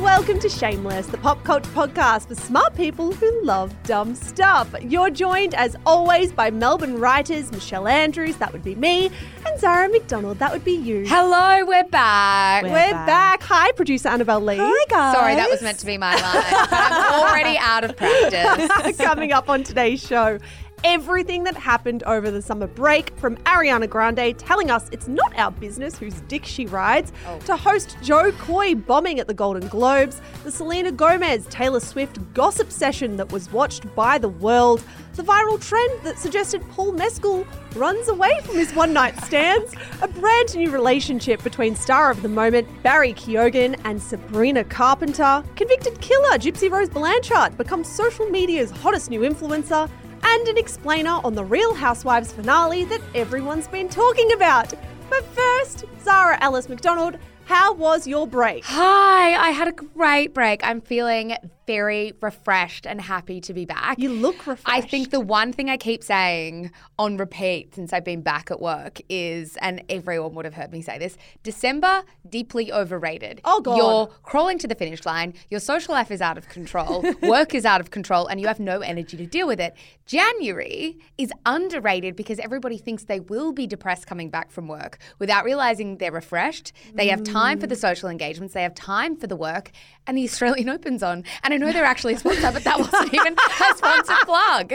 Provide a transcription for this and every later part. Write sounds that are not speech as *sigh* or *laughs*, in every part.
And welcome to Shameless, the pop culture podcast for smart people who love dumb stuff. You're joined, as always, by Melbourne writers Michelle Andrews, that would be me, and Zara McDonald, that would be you. Hello, we're back. We're back. Hi, producer Annabelle Lee. Hi, guys. Sorry, that was meant to be my line. I'm already out of practice. *laughs* Coming up on today's show, everything that happened over the summer break from Ariana Grande telling us it's not our business whose dick she rides, oh. to host Jo Koy bombing at the Golden Globes, the Selena Gomez Taylor Swift gossip session that was watched by the world, the viral trend that suggested Paul Mescal runs away from his one night *laughs* stands, a brand new relationship between star of the moment Barry Keoghan and Sabrina Carpenter, convicted killer Gypsy Rose Blanchard becomes social media's hottest new influencer, and an explainer on the Real Housewives finale that everyone's been talking about. But first, Zara Alice McDonald, how was your break? Hi, I had a great break. I'm feeling very refreshed and happy to be back. You look refreshed. I think the one thing I keep saying on repeat since I've been back at work is, and everyone would have heard me say this December, deeply overrated. Oh, God. You're crawling to the finish line, your social life is out of control, *laughs* work is out of control, and you have no energy to deal with it. January is underrated because everybody thinks they will be depressed coming back from work without realizing they're refreshed. They have time for the mm. social engagements, they have time for the work, and the Australian *laughs* Open's on. And know they're actually a sponsor, but that wasn't even a sponsored plug.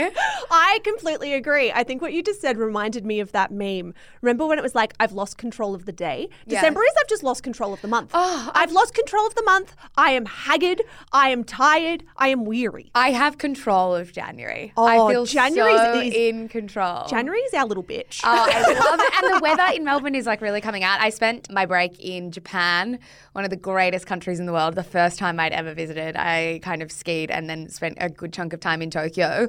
I completely agree. I think what you just said reminded me of that meme. Remember when it was like, I've lost control of the day? Yes. December is I've just lost control of the month. Oh, I've lost control of the month. I am haggard. I am tired. I am weary. I have control of January. Oh, I feel January's so is- in control. January is our little bitch. Oh, I *laughs* love it. And the weather in Melbourne is like really coming out. I spent my break in Japan, one of the greatest countries in the world, the first time I'd ever visited. I kind of skied and then spent a good chunk of time in Tokyo.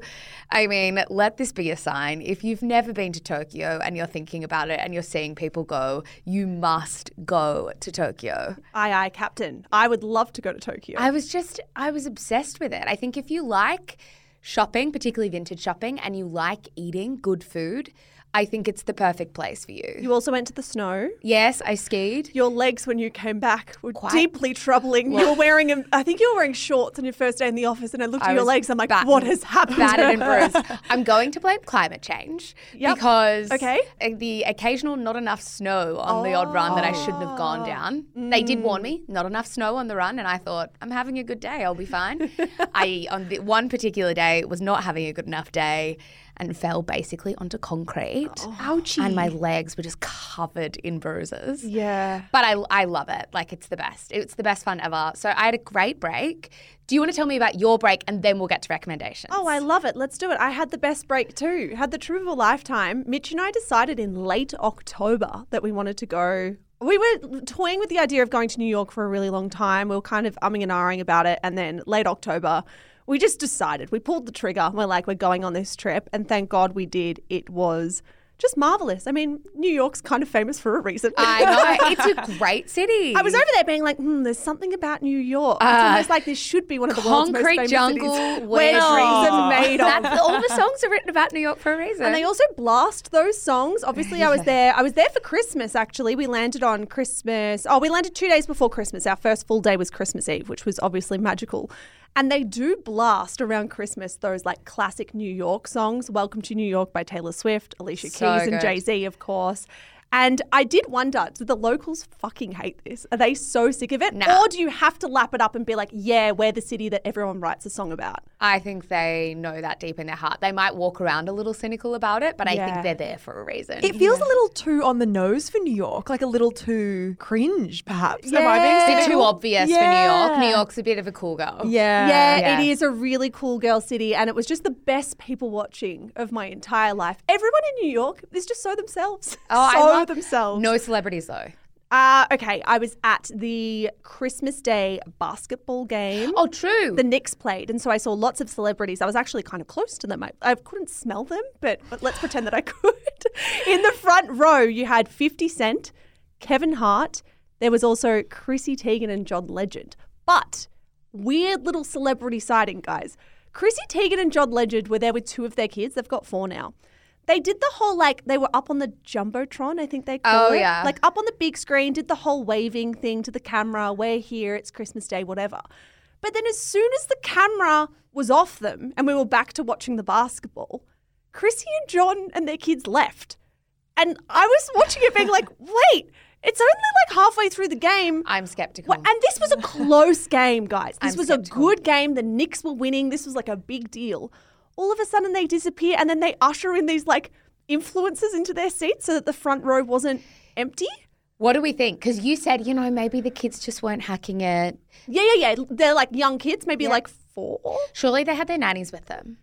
I mean, let this be a sign. If you've never been to Tokyo and you're thinking about it and you're seeing people go, you must go to Tokyo. aye, aye, Captain. I would love to go to Tokyo. I was just, I was obsessed with it. I think if you like shopping, particularly vintage shopping, and you like eating good food, I think it's the perfect place for you. you also went to the snow. yes, I skied. Your legs, when you came back, were Quite- deeply troubling. you were wearing, a, I think you were wearing shorts on your first day in the office, and I looked I at your legs. I'm like, battered- what has happened? Battered and bruised. *laughs* I'm going to blame climate change Yep. because Okay. uh, the occasional not enough snow on the odd run that I shouldn't have gone down. They did warn me, not enough snow on the run, and I thought I'm having a good day. I'll be fine. *laughs* I on the one particular day was not having a good enough day. And fell basically onto concrete. Oh, Ouchie. And my legs were just covered in bruises. Yeah. But I, I love it. Like, it's the best. It's the best fun ever. So, I had a great break. Do you want to tell me about your break and then we'll get to recommendations? Oh, I love it. Let's do it. I had the best break too. Had the trip of a lifetime. Mitch and I decided in late October that we wanted to go we were toying with the idea of going to New York for a really long time. We were kind of umming and ahhing about it. And then late October, we just decided. We pulled the trigger. We're like, we're going on this trip. And thank God we did. It was just marvelous. I mean, New York's kind of famous for a reason. I *laughs* know. It's a great city. I was over there being like, hmm, there's something about New York. It's Uh, almost like this should be one of the world's most Concrete famous jungle, cities. where where trees are made of. That's, all the songs are written about New York for a reason. And they also blast those songs. Obviously, I was *laughs* there. I was there for Christmas. Actually, we landed on Christmas. Oh, we landed two days before Christmas. Our first full day was Christmas Eve, which was obviously magical. And they do blast around Christmas those like classic New York songs. "Welcome to New York" by Taylor Swift, Alicia So Keys, and. Jay Z, of course. And I did wonder, do the locals fucking hate this? Are they so sick of it? Nah. Or do you have to lap it up and be like, yeah, we're the city that everyone writes a song about? I think they know that deep in their heart. They might walk around a little cynical about it, but I Yeah. think they're there for a reason. It feels a little too on the nose for New York, like a little too cringe, perhaps. Am I Yeah. being It's a bit too obvious for New York. New York's a bit of a cool girl. Yeah. Yeah, Yeah. it is a really cool girl city, and it was just the best people watching of my entire life. Everyone in New York is just so themselves. Oh, *laughs* so I themselves. No celebrities though. Uh, okay, I was at the Christmas Day basketball game. Oh, true. The Knicks played, and so I saw lots of celebrities. I was actually kind of close to them. I, I couldn't smell them, but, but let's pretend that I *laughs* could. In the front row, you had 50 Cent, Kevin Hart. There was also Chrissy Teigen and John Legend. But weird little celebrity sighting, guys. Chrissy Teigen and John Legend were there with two of their kids. They've got four now. They did the whole like they were up on the jumbotron, I think they oh, call Oh, it. yeah. Like up on the big screen, did the whole waving thing to the camera. We're here. It's Christmas Day, whatever. But then as soon as the camera was off them and we were back to watching the basketball, Chrissy and John and their kids left. And I was watching it being like, *laughs* wait, it's only like halfway through the game. I'm skeptical. And this was a close *laughs* game, guys. This I'm was skeptical. a good game. The Knicks were winning. This was like a big deal. All of a sudden, they disappear, and then they usher in these like influencers into their seats so that the front row wasn't empty. what do we think? Because you said, you know, maybe the kids just weren't hacking it. Yeah, yeah, yeah. They're like young kids, maybe like four. Surely they had their nannies with them.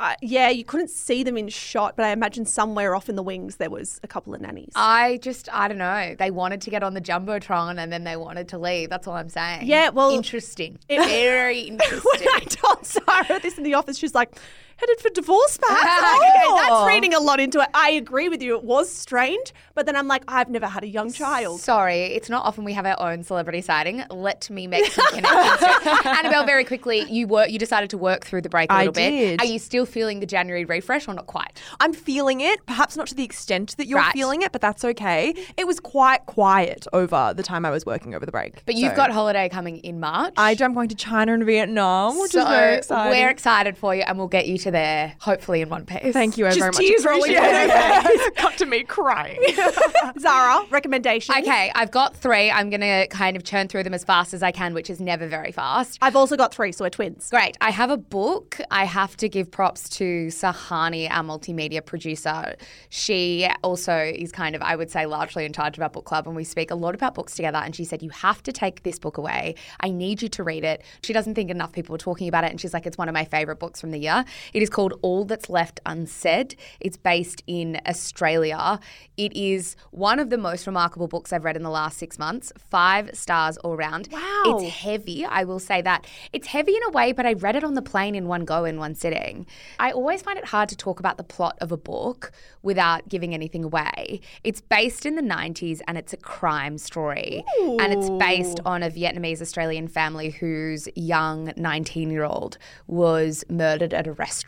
Uh, yeah, you couldn't see them in shot, but I imagine somewhere off in the wings there was a couple of nannies. I just, I don't know. They wanted to get on the jumbotron and then they wanted to leave. That's all I'm saying. Yeah, well, interesting. *laughs* Very interesting. when I told Sarah this in the office, she's like, headed for divorce, *laughs* perhaps. Oh. okay, that's oh. reading a lot into it. I agree with you. It was strange, but then I'm like, I've never had a young child. Sorry, it's not often we have our own celebrity sighting. Let me make some connections. *laughs* Annabelle, very quickly, you were you decided to work through the break a I little bit. did. Are you still feeling the January refresh or not quite? I'm feeling it, perhaps not to the extent that you're Right. feeling it, but that's okay. It was quite quiet over the time I was working over the break. But you've got holiday coming in March. I am going to China and Vietnam, which so is very exciting. We're excited for you, and we'll get you to there hopefully in one piece. Thank you Just very much. tears rolling down it. *laughs* her Cut to me crying. *laughs* Zara, recommendation. Okay, I've got three. I'm going to kind of churn through them as fast as I can, which is never very fast. I've also got three, so we're twins. Great. I have a book. I have to give props to Sahani, our multimedia producer. She also is kind of, I would say, largely in charge of our book club, and we speak a lot about books together. And she said, You have to take this book away. I need you to read it. She doesn't think enough people are talking about it, and she's like, It's one of my favorite books from the year. It is called All That's Left Unsaid. It's based in Australia. It is one of the most remarkable books I've read in the last six months. Five stars all round. Wow. It's heavy, I will say that. It's heavy in a way, but I read it on the plane in one go, in one sitting. I always find it hard to talk about the plot of a book without giving anything away. It's based in the 90s and it's a crime story. And it's based on a Vietnamese Australian family whose young 19 year old was murdered at a restaurant.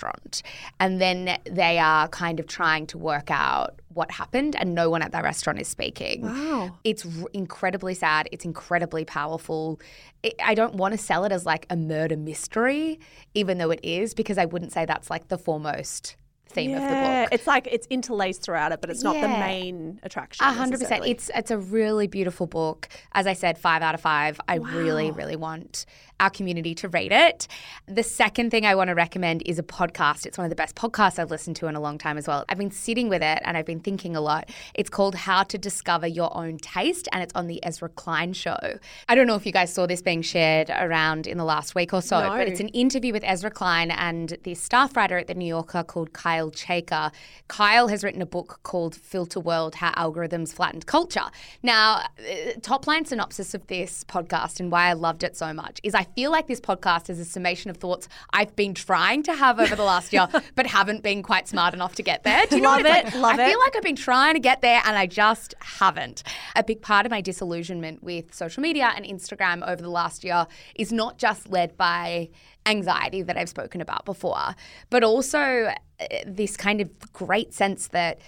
And then they are kind of trying to work out what happened, and no one at that restaurant is speaking. Wow. It's r- incredibly sad. It's incredibly powerful. It, I don't want to sell it as like a murder mystery, even though it is, because I wouldn't say that's like the foremost theme of the Yeah, book. it's like it's interlaced throughout it, but it's not the main attraction. A hundred percent. It's it's a really beautiful book. As I said, five out of five. I really, really want our community to rate it. The second thing I want to recommend is a podcast. It's one of the best podcasts I've listened to in a long time as well. I've been sitting with it and I've been thinking a lot. It's called How to Discover Your Own Taste and it's on the Ezra Klein show. I don't know if you guys saw this being shared around in the last week or so, No. but it's an interview with Ezra Klein and the staff writer at The New Yorker called Kyle Chayka. Kyle has written a book called Filterworld How Algorithms Flattened Culture. Now, uh, top line synopsis of this podcast and why I loved it so much is I feel like this podcast is a summation of thoughts I've been trying to have over the last year, *laughs* but haven't been quite smart enough to get there. Do you know Love what it's it, like? love I it. feel like I've been trying to get there and I just haven't. A big part of my disillusionment with social media and Instagram over the last year is not just led by anxiety that I've spoken about before, but also uh, this kind of great sense that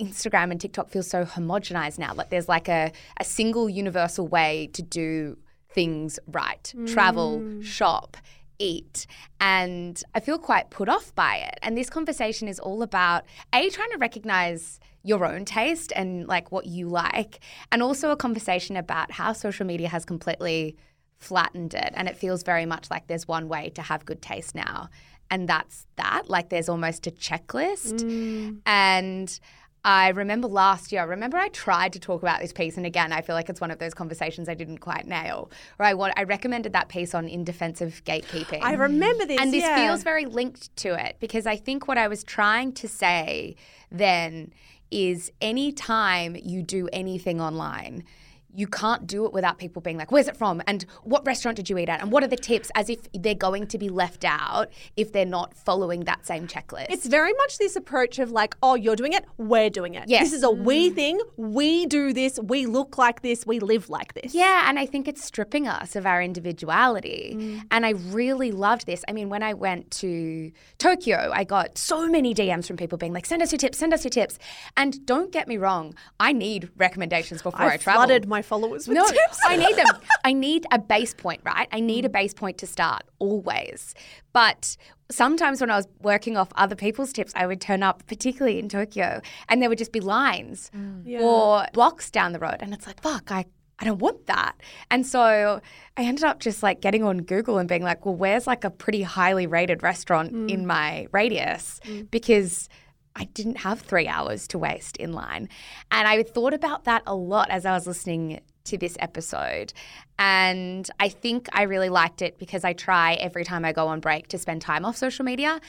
Instagram and TikTok feel so homogenized now. Like there's like a, a single universal way to do things right travel, mm. shop, eat. And I feel quite put off by it. And this conversation is all about A, trying to recognize your own taste and like what you like, and also a conversation about how social media has completely flattened it. And it feels very much like there's one way to have good taste now. And that's that. Like there's almost a checklist. Mm. And I remember last year, I remember I tried to talk about this piece, and again, I feel like it's one of those conversations I didn't quite nail. Or I want, I recommended that piece on in defense of gatekeeping. I remember this. And this yeah. feels very linked to it because I think what I was trying to say then is any time you do anything online, you can't do it without people being like, where's it from? And what restaurant did you eat at? And what are the tips? As if they're going to be left out if they're not following that same checklist. It's very much this approach of like, oh, you're doing it, we're doing it. Yes. This is a we mm. thing. We do this. We look like this. We live like this. Yeah, and I think it's stripping us of our individuality. Mm. And I really loved this. I mean, when I went to Tokyo, I got so many DMs from people being like, send us your tips, send us your tips. And don't get me wrong, I need recommendations before I, I travel. flooded my followers with No, tips. I need them. *laughs* I need a base point, right? I need a mm. base point to start always. But sometimes when I was working off other people's tips, I would turn up, particularly in Tokyo, and there would just be lines mm. or blocks down the road. And it's like, fuck, I, I don't want that. And so I ended up just like getting on Google and being like, well, where's like a pretty highly rated restaurant in mm. my radius? Because I didn't have three hours to waste in line. And I thought about that a lot as I was listening to this episode. And I think I really liked it because I try every time I go on break to spend time off social media.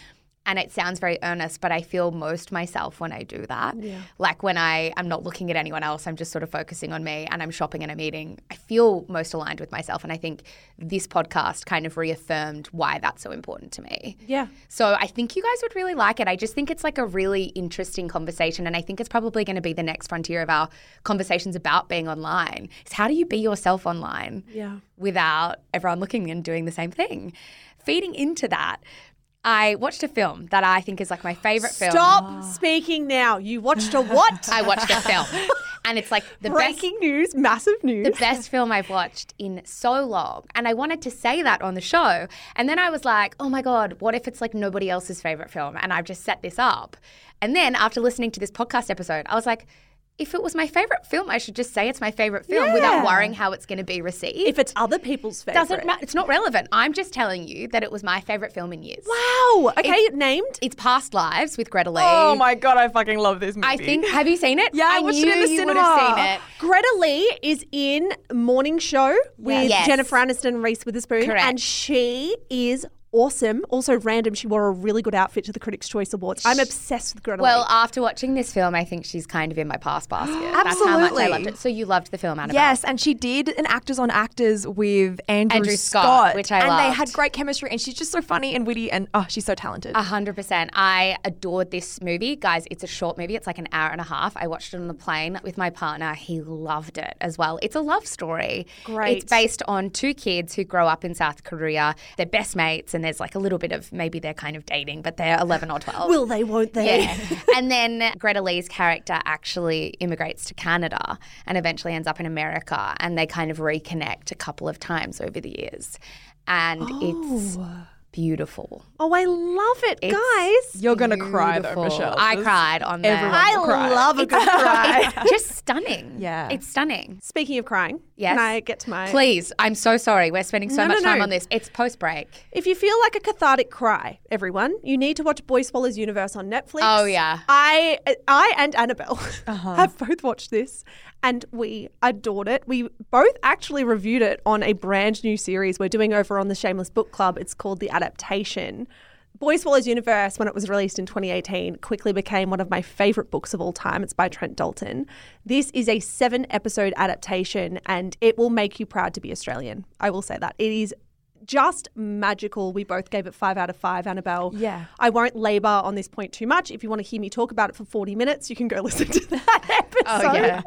And it sounds very earnest, but I feel most myself when I do that. yeah. Like when I am not looking at anyone else, I'm just sort of focusing on me and I'm shopping and I'm eating. I feel most aligned with myself. And I think this podcast kind of reaffirmed why that's so important to me. Yeah. So I think you guys would really like it. I just think it's like a really interesting conversation. And I think it's probably going to be the next frontier of our conversations about being online. Is how do you be yourself online Yeah. without everyone looking and doing the same thing? Feeding into that, I watched a film that I think is like my favorite film. Stop speaking now. You watched a what? *laughs* I watched a film. And it's like the best Breaking news, massive news. the best film I've watched in so long. And I wanted to say that on the show. And then I was like, oh my God, what if it's like nobody else's favorite film? And I've just set this up. And then after listening to this podcast episode, I was like, if it was my favorite film, I should just say it's my favorite film without worrying how it's going to be received. if it's other people's favorite. doesn't matter. It's not relevant. I'm just telling you that it was my favorite film in years. Wow. Okay, named. It's Past Lives with Greta Lee. Oh my god, I fucking love this movie. I think. Have you seen it? Yeah, I watched it in the you would have seen it. Greta Lee is in Morning Show with Yes. Jennifer Aniston Reese Witherspoon, Correct. and she is awesome. Also random. She wore a really good outfit to the Critics' Choice Awards. I'm obsessed with Greta Well, Lee. after watching this film, I think she's kind of in my past basket. That's how much I Absolutely. loved it. So you loved the film, Annabelle? Yes, and she did an Actors on Actors with Andrew, Andrew Scott, which I and they had great chemistry, and she's just so funny and witty, and oh, she's so talented. A hundred percent. I adored this movie, guys. It's a short movie. It's like an hour and a half. I watched it on the plane with my partner. He loved it as well. It's a love story. Great. It's based on two kids who grow up in South Korea. They're best mates, and there's like a little bit of maybe they're kind of dating, but they're eleven or twelve. Will they? Won't they? Yeah. *laughs* and then Greta Lee's character actually immigrates to Canada and eventually ends up in America and they kind of reconnect a couple of times over the years. And it's oh. Beautiful. Oh, I love it, It's guys. You're gonna cry though, Michelle. I Just- cried on there. everyone I will cry. love a good cry. It's *laughs* just stunning. Yeah. It's stunning. Speaking of crying, Yes. can I get to my Please, I'm so sorry. We're spending so No, no, much time no. on this. It's post break. If you feel like a cathartic cry, everyone, you need to watch Boy Swallows Universe on Netflix. Oh, yeah. I I and Annabelle Uh-huh. *laughs* have both watched this and we adored it. We both actually reviewed it on a brand new series we're doing over on the Shameless Book Club. It's called The Adaptation. Boy Swallows Universe, when it was released in 2018, quickly became one of my favorite books of all time. It's by Trent Dalton. This is a seven episode adaptation and it will make you proud to be Australian. I will say that. It is just magical. We both gave it five out of five, Annabelle. Yeah. I won't labour on this point too much. If you want to hear me talk about it for 40 minutes, you can go *laughs* listen to that episode. Oh, yeah.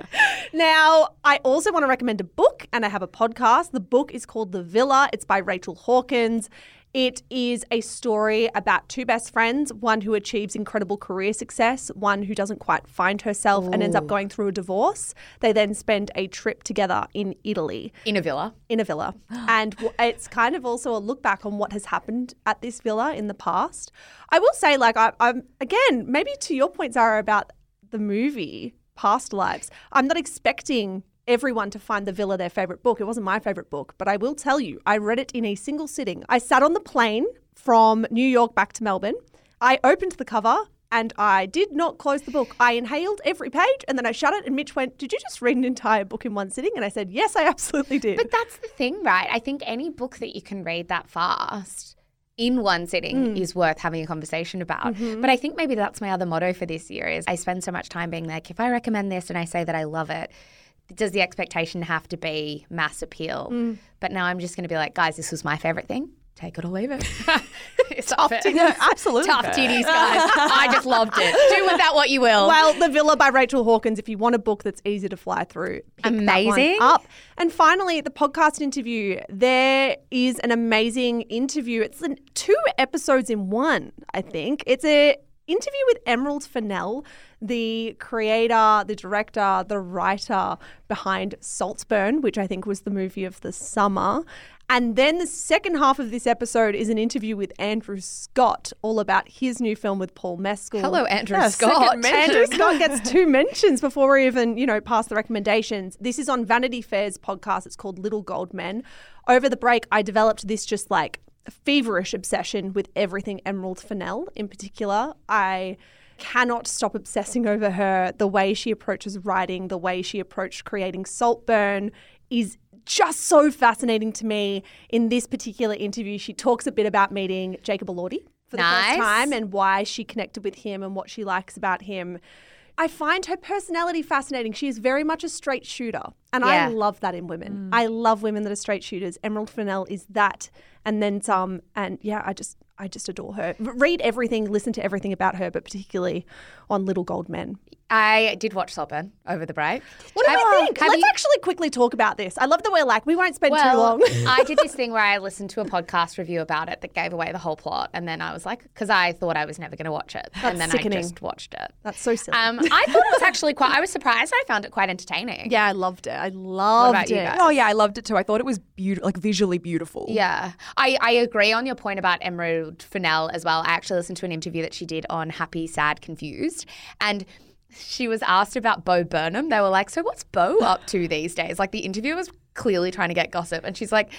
Now, I also want to recommend a book and I have a podcast. The book is called The Villa. It's by Rachel Hawkins. It is a story about two best friends, one who achieves incredible career success, one who doesn't quite find herself and ends up going through a divorce. They then spend a trip together in Italy In a villa. in a villa. *gasps* and it's kind of also a look back on what has happened at this villa in the past. I will say, like, I, I'm, again, maybe to your point, Zara, about the movie Past Lives, I'm not expecting everyone to find the villa their favorite book. It wasn't my favorite book, but I will tell you, I read it in a single sitting. I sat on the plane from New York back to Melbourne. I opened the cover. And I did not close the book. I inhaled every page and then I shut it. And Mitch went, Did you just read an entire book in one sitting? And I said, Yes, I *laughs* absolutely did. But that's the thing, right? I think any book that you can read that fast in one sitting mm. is worth having a conversation about. Mm-hmm. But I think maybe that's my other motto for this year is I spend so much time being like, if I recommend this and I say that I love it, does the expectation have to be mass appeal? Mm. But now I'm just going to be like, guys, this was my favorite thing. Take it or leave it. *laughs* it's tough Yeah, *laughs* absolutely. Tough titties, guys. I just loved it. Do with that what you will. Well, The Villa by Rachel Hawkins. If you want a book that's easy to fly through, pick that one Amazing. up. And finally, the podcast interview. There is an amazing interview. It's an, two episodes in one. I think it's a interview with Emerald Fennell, the creator, the director, the writer behind Saltburn, which I think was the movie of the summer. And then the second half of this episode is an interview with Andrew Scott, all about his new film with Paul Mescal. Hello, Andrew Yeah, Scott. Andrew *laughs* Scott gets two mentions before we even, you know, pass the recommendations. This is on Vanity Fair's podcast. It's called Little Gold Men. Over the break, I developed this just like feverish obsession with everything Emerald Fennell in particular. I cannot stop obsessing over her. The way she approaches writing, the way she approached creating Saltburn is just so fascinating to me. In this particular interview, she talks a bit about meeting Jacob Elordi for the Nice. first time and why she connected with him and what she likes about him. I find her personality fascinating. She is very much a straight shooter. And Yeah. I love that in women. I love women that are straight shooters. Emerald Fennell is that and then some. And yeah, I just I just adore her. Read everything, listen to everything about her, but particularly on Little Gold Men. I did watch Saltburn over the break. What do you think? Let's you- actually quickly talk about this. I love that we're like, we won't spend too long. *laughs* I did this *laughs* thing where I listened to a podcast review about it that gave away the whole plot, and then I was like, because I thought I was never going to watch it, and then sickening. I just watched it. That's so silly. Um, I thought it was actually quite. I was surprised. I found it quite entertaining. yeah, I loved it. I loved it. guys? Oh yeah, I loved it too. I thought it was beautiful, like visually beautiful. Yeah, I, I agree on your point about Emerald Fennell as well. I actually listened to an interview that she did on Happy, Sad, Confused, and she was asked about Bo Burnham. They were like, "So what's Bo *laughs* up to these days?" Like the interviewer was clearly trying to get gossip, and she's like,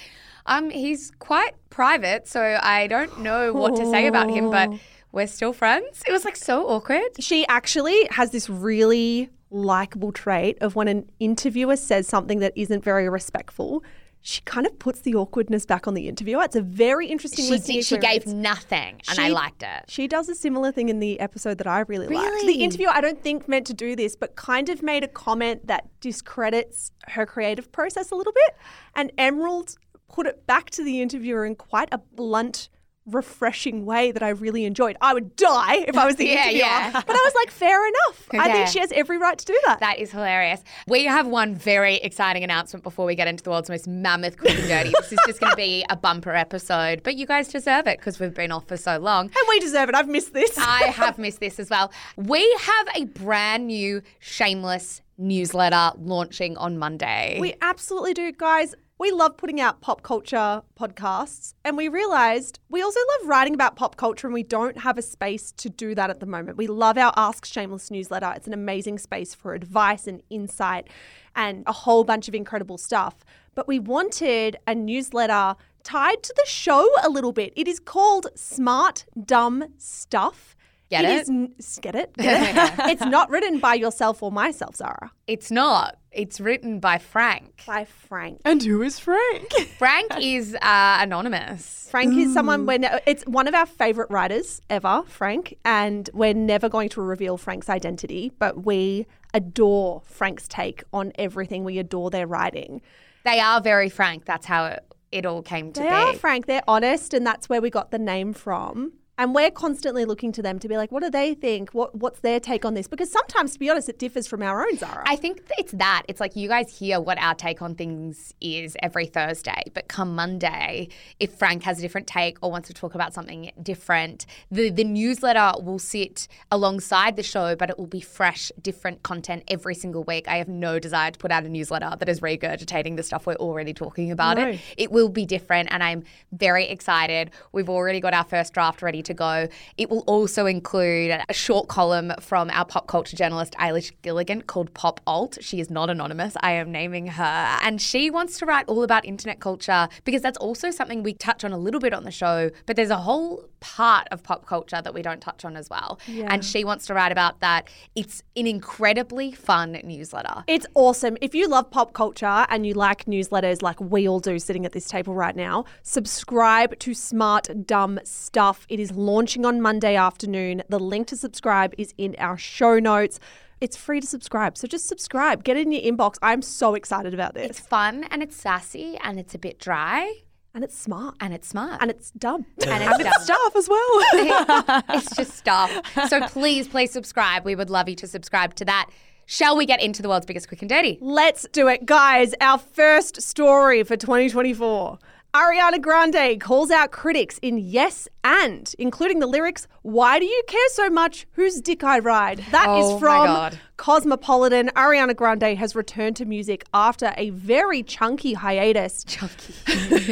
"Um, he's quite private, so I don't know what to say about him, but we're still friends." It was like so awkward. She actually has this really likable trait of when an interviewer says something that isn't very respectful, she kind of puts the awkwardness back on the interviewer. It's a very interesting She did, she gave nothing, and I liked it. She does a similar thing in the episode that I really, liked. The interviewer, I don't think meant to do this, but kind of made a comment that discredits her creative process a little bit. And Emerald put it back to the interviewer in quite a blunt, refreshing way that I really enjoyed. I would die if I was the *laughs* Yeah, interviewer. yeah. But I was like, fair enough. I think she has every right to do that. That is hilarious. We have one very exciting announcement before we get into the world's most mammoth quick and dirty. This is just going to be a bumper episode, but you guys deserve it because we've been off for so long. and we deserve it. I've missed this. *laughs* I have missed this as well. We have a brand new Shameless newsletter launching on Monday. We absolutely do, guys. We love putting out pop culture podcasts, and we realized we also love writing about pop culture, and we don't have a space to do that at the moment. We love our Ask Shameless newsletter. It's an amazing space for advice and insight and a whole bunch of incredible stuff. But we wanted a newsletter tied to the show a little bit. It is called Smart Dumb Stuff. Get it? is get it? Get it? *laughs* *laughs* it's not written by yourself or myself, Zara. It's not. It's written by Frank. By Frank. And who is Frank? Frank *laughs* is uh, anonymous. Frank is someone when it's one of our favorite writers ever, Frank, and we're never going to reveal Frank's identity, but we adore Frank's take on everything. We adore their writing. They are very frank. That's how it, it all came to They be. are frank, they're honest, and that's where we got the name from. And we're constantly looking to them to be like, what do they think? What what's their take on this? Because sometimes, to be honest, it differs from our own Zara. I think it's that. It's like you guys hear what our take on things is every Thursday, but come Monday, if Frank has a different take or wants to talk about something different, the, the newsletter will sit alongside the show, but it will be fresh, different content every single week. I have no desire to put out a newsletter that is regurgitating the stuff we're already talking about No. it. It will be different, and I'm very excited. We've already got our first draft ready to go. It will also include a short column from our pop culture journalist Eilish Gilligan called Pop Alt. She is not anonymous. I am naming her. And she wants to write all about internet culture because that's also something we touch on a little bit on the show, but there's a whole part of pop culture that we don't touch on as well. And she wants to write about that. It's an incredibly fun newsletter. It's awesome. If you love pop culture and you like newsletters like we all do sitting at this table right now, subscribe to Smart Dumb Stuff. It is launching on Monday afternoon. The link to subscribe is in our show notes. It's free to subscribe. So just subscribe, get it in your inbox. I'm so excited about this. It's fun and it's sassy and it's a bit dry and it's smart. and it's smart. And it's dumb. and it's dumb. Staff as well. *laughs* it's *laughs* just stuff. So please, please subscribe. We would love you to subscribe to that. Shall we get into the world's biggest quick and dirty? Let's do it, guys. Our first story for 2024. Ariana Grande calls out critics in Yes and, including the lyrics, Why do you care so much? Whose dick I ride? That is Oh my from Cosmopolitan. Ariana Grande has returned to music after a very chunky hiatus. Chunky.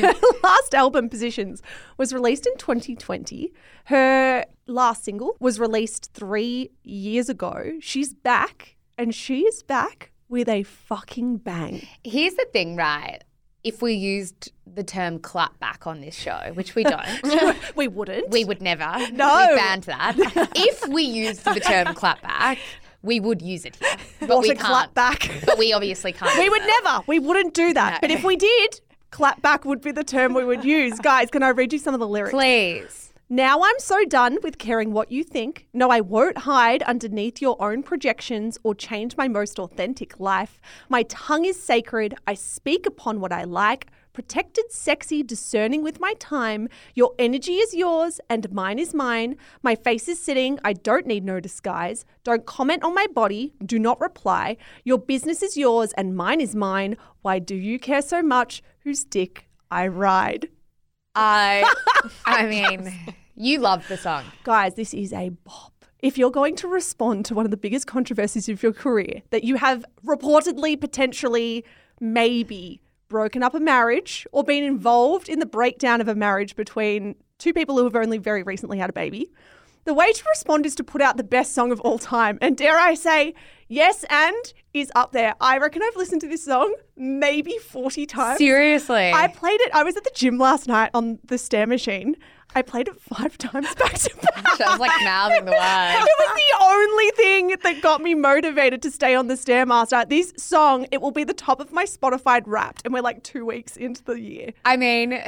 Her *laughs* last album, Positions, was released in 2020. Her last single was released three years ago. She's back, and she is back with a fucking bang. Here's the thing, right? If we used the term clap back on this show, which we *laughs* don't, we wouldn't. we would never. No. We banned that. *laughs* if we used the term clap back, we would use it here. But What we a can't. clap back. But we obviously can't. we would that. never. We wouldn't do that. But if we did, clap back would be the term we would use. Guys, can I read you some of the lyrics? Please. Now I'm so done with caring what you think. No, I won't hide underneath your own projections or change my most authentic life. My tongue is sacred. I speak upon what I like. Protected, sexy, discerning with my time. Your energy is yours and mine is mine. My face is sitting. I don't need no disguise. Don't comment on my body. Do not reply. Your business is yours and mine is mine. Why do you care so much? Whose dick I ride? I, *laughs* I mean, you love the song. Guys, this is a bop. If you're going to respond to one of the biggest controversies of your career, that you have reportedly, potentially, maybe broken up a marriage or been involved in the breakdown of a marriage between two people who have only very recently had a baby, the way to respond is to put out the best song of all time. And dare I say, Yes and is up there. I reckon I've listened to this song maybe 40 times. Seriously. I played it. I was at the gym last night on the stair machine. I played it five *laughs* times back to back. I was like mouthing the *laughs* words. It was the only thing that got me motivated to stay on the Stairmaster. This song, it will be the top of my Spotify wrapped, and we're like two weeks into the year. I mean,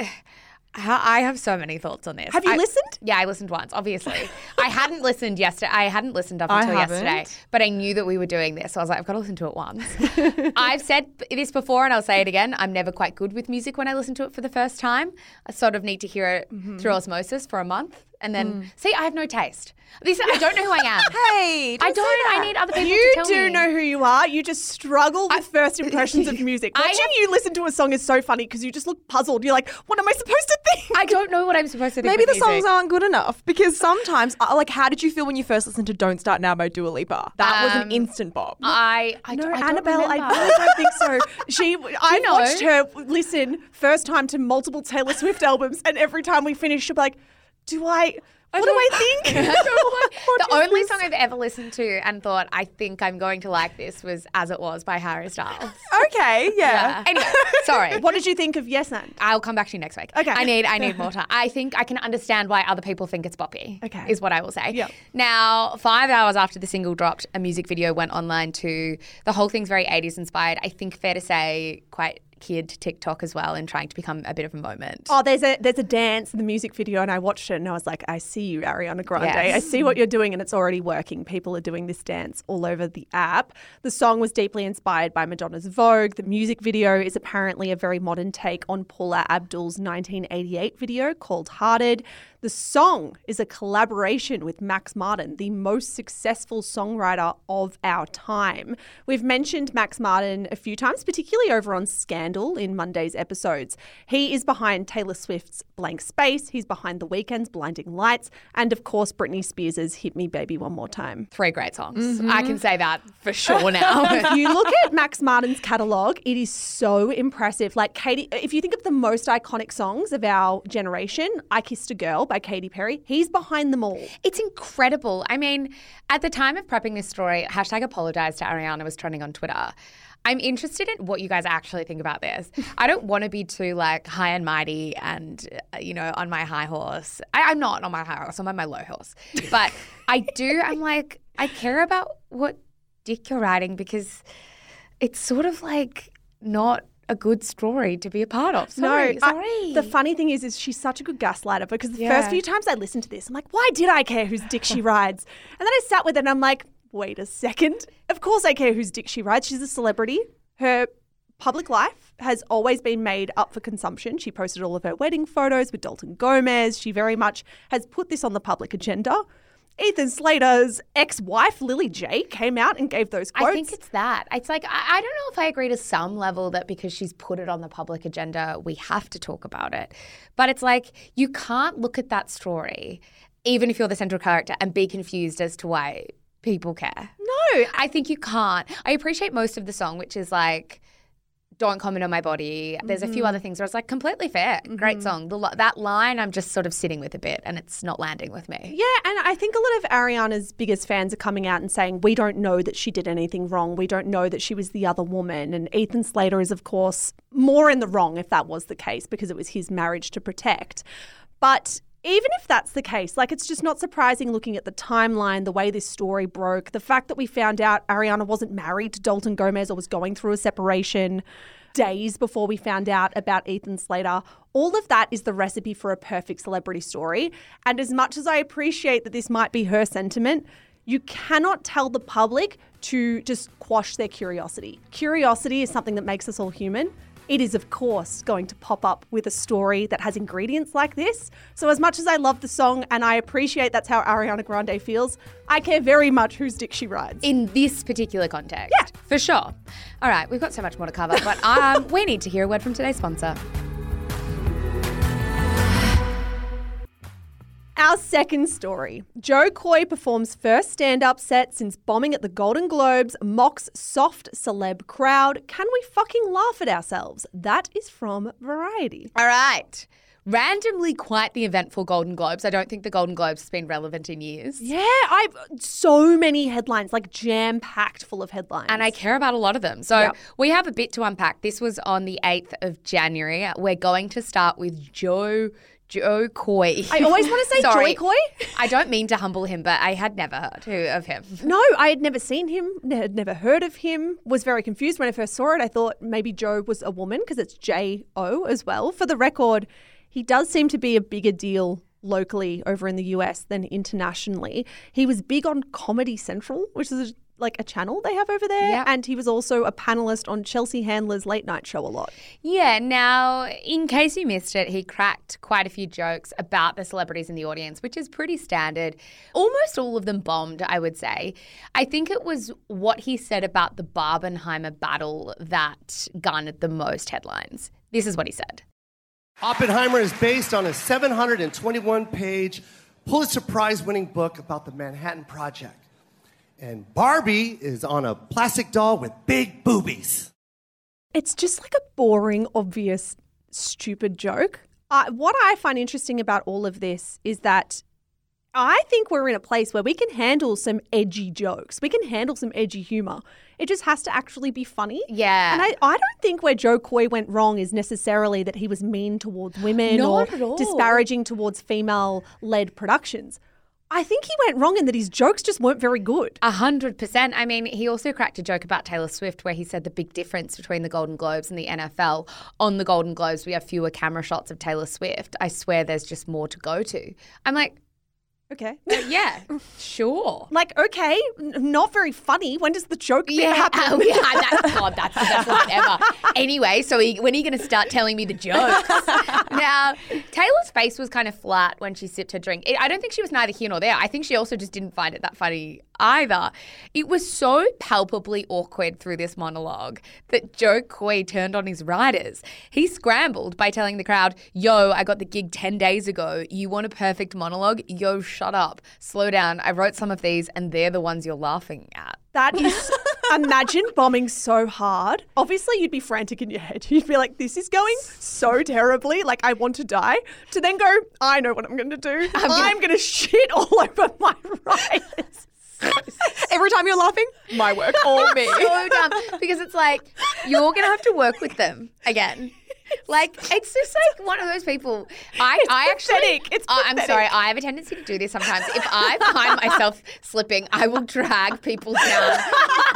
I have so many thoughts on this. Have you I- listened? Yeah, I listened once, obviously. I hadn't listened yesterday. I hadn't listened up until yesterday, but I knew that we were doing this. So I was like, I've got to listen to it once. *laughs* I've said this before and I'll say it again. I'm never quite good with music when I listen to it for the first time. I sort of need to hear it Mm-hmm. through osmosis for a month and then see, I have no taste. This, I don't know who I am. *laughs* Hey, I don't. I need other people You to tell do me. know who you are. You just struggle with first impressions of *laughs* music. I Watching have- you listen to a song is so funny because you just look puzzled. You're like, what am I supposed to think? I don't know what I'm supposed to think. Maybe the music. songs aren't good enough because sometimes, uh, like, how did you feel when you first listened to "Don't Start Now" by Dua Lipa? That was Um, an instant bop. I, I, No, I don't Annabelle, I remember. really don't think so. *laughs* She, I know? watched her listen first time to multiple Taylor Swift albums, and every time we finish, she'd be like, "Do I? What do I think?" *laughs* I don't know what- *laughs* What the only this? song I've ever listened to and thought I think I'm going to like this was "As It Was" by Harry Styles. okay, *laughs* yeah. Anyway, sorry. What did you think of Yes and? I'll come back to you next week. Okay. I need I need more time. I think I can understand why other people think it's boppy. Okay. Is what I will say. Yep. Now, five hours after the single dropped, a music video went online too. The whole thing's very 80s inspired. I think fair to say quite kid TikTok as well and trying to become a bit of a moment. Oh, there's a there's a dance in the music video, and I watched it, and I was like, I see you, Ariana Grande. Yes. I see what you're doing, and it's already working. People are doing this dance all over the app. The song was deeply inspired by Madonna's Vogue. The music video is apparently a very modern take on Paula Abdul's 1988 video called Hearted. The song is a collaboration with Max Martin, the most successful songwriter of our time. We've mentioned Max Martin a few times, particularly over on Scandal in Monday's episodes. He is behind Taylor Swift's Blank Space, he's behind The Weeknd's Blinding Lights, and of course Britney Spears' Hit Me Baby One More Time. Three great songs. Mm-hmm. I can say that for sure now. *laughs* if you look at Max Martin's catalog, it is so impressive. Like Katie, if you think of the most iconic songs of our generation, I Kissed a Girl by Katy Perry, he's behind them all. It's incredible. I mean, at the time of prepping this story, hashtag apologize to Ariana was trending on Twitter. I'm interested in what you guys actually think about this. I don't want to be too like high and mighty and uh, you know on my high horse. I, I'm not on my high horse. I'm on my low horse. But I do. I'm like I care about what dick you're riding because it's sort of like not a good story to be a part of. Sorry, no, I- sorry. the funny thing is, is she's such a good gaslighter because the Yeah. first few times I listened to this, I'm like, why did I care whose dick she *laughs* rides? And then I sat with it and I'm like, wait a second. Of course I care whose dick she rides. She's a celebrity. Her public life has always been made up for consumption. She posted all of her wedding photos with Dalton Gomez. She very much has put this on the public agenda. Ethan Slater's ex-wife Lilly Jay came out and gave those quotes. I think it's that. It's like I, I don't know if I agree to some level that because she's put it on the public agenda, we have to talk about it. But it's like you can't look at that story, even if you're the central character, and be confused as to why people care. no, I think you can't. I appreciate most of the song, which is like. Don't comment on my body. There's a few other mm-hmm. things where it's like completely fair. Great mm-hmm. song. The, that line I'm just sort of sitting with a bit and it's not landing with me. Yeah, and I think a lot of Ariana's biggest fans are coming out and saying, we don't know that she did anything wrong. We don't know that she was the other woman. And Ethan Slater is, of course, more in the wrong if that was the case because it was his marriage to protect. But even if that's the case, like it's just not surprising looking at the timeline, the way this story broke, the fact that we found out Ariana wasn't married to Dalton Gomez or was going through a separation days before we found out about Ethan Slater. All of that is the recipe for a perfect celebrity story. And as much as I appreciate that this might be her sentiment, you cannot tell the public to just quash their curiosity. Curiosity is something that makes us all human. It is, of course, going to pop up with a story that has ingredients like this. So, as much as I love the song and I appreciate that's how Ariana Grande feels, I care very much whose dick she rides. in this particular context. Yeah. For sure. All right, we've got so much more to cover, but um, we need to hear a word from today's sponsor. Our second story. Jo Koy performs first stand up set since bombing at the Golden Globes, mocks soft celeb crowd. Can we fucking laugh at ourselves? That is from Variety. All right. Randomly, quite the eventful Golden Globes. I don't think the Golden Globes has been relevant in years. Yeah, I've so many headlines, like jam packed full of headlines. And I care about a lot of them. So Yep. we have a bit to unpack. This was on the 8th of January. We're going to start with Jo Jo Koy. I always want to say *laughs* Sorry. Joy Coy. I don't mean to humble him, but I had never heard of him. No, I had never seen him, had never heard of him, was very confused when I first saw it. I thought maybe Jo was a woman because it's J O as well. For the record, he does seem to be a bigger deal locally over in the US than internationally. He was big on Comedy Central, which is like a channel they have over there, Yeah. and he was also a panelist on Chelsea Handler's late night show a lot. Yeah, now, in case you missed it, he cracked quite a few jokes about the celebrities in the audience, which is pretty standard. Almost all of them bombed, I would say. I think it was what he said about the Barbenheimer battle that garnered the most headlines. This is what he said. Oppenheimer is based on a 721 page Pulitzer Prize winning book about the Manhattan Project. And Barbie is on a plastic doll with big boobies. It's just like a boring, obvious, stupid joke. Uh, what I find interesting about all of this is that I think we're in a place where we can handle some edgy jokes. We can handle some edgy humor. It just has to actually be funny. Yeah. And I, I don't think where Jo Koy went wrong is necessarily that he was mean towards women Not or disparaging towards female led productions. I think he went wrong in that his jokes just weren't very good. A hundred percent. I mean, he also cracked a joke about Taylor Swift where he said the big difference between the Golden Globes and the NFL. On the Golden Globes, we have fewer camera shots of Taylor Swift. I swear there's just more to go to. I'm like, Okay. yeah, sure. *laughs* Like, okay, n- not very funny. When does the joke Yeah, happen? oh, yeah, *laughs* that's God, that's the best line ever. Anyway, so he, when are you going to start telling me the jokes? *laughs* now, Taylor's face was kind of flat when she sipped her drink. I don't think she was neither here nor there. I think she also just didn't find it that funny either. It was so palpably awkward through this monologue that Jo Koy turned on his writers. He scrambled by telling the crowd, Yo, I got the gig 10 days ago. You want a perfect monologue? Yo, shut up. Slow down. I wrote some of these, and they're the ones you're laughing at. That is, *laughs* imagine bombing so hard. Obviously, you'd be frantic in your head. You'd be like, this is going so terribly. Like, I want to die. To then go, I know what I'm going to do. I'm, going to shit all *laughs* over my writers. *laughs* Every time you're laughing, my work or me. *laughs* so dumb because it's like you're gonna have to work with them again. Like it's just like one of those people. I, I actually. It's I- I'm sorry. I have a tendency to do this sometimes. If I find myself slipping, I will drag people down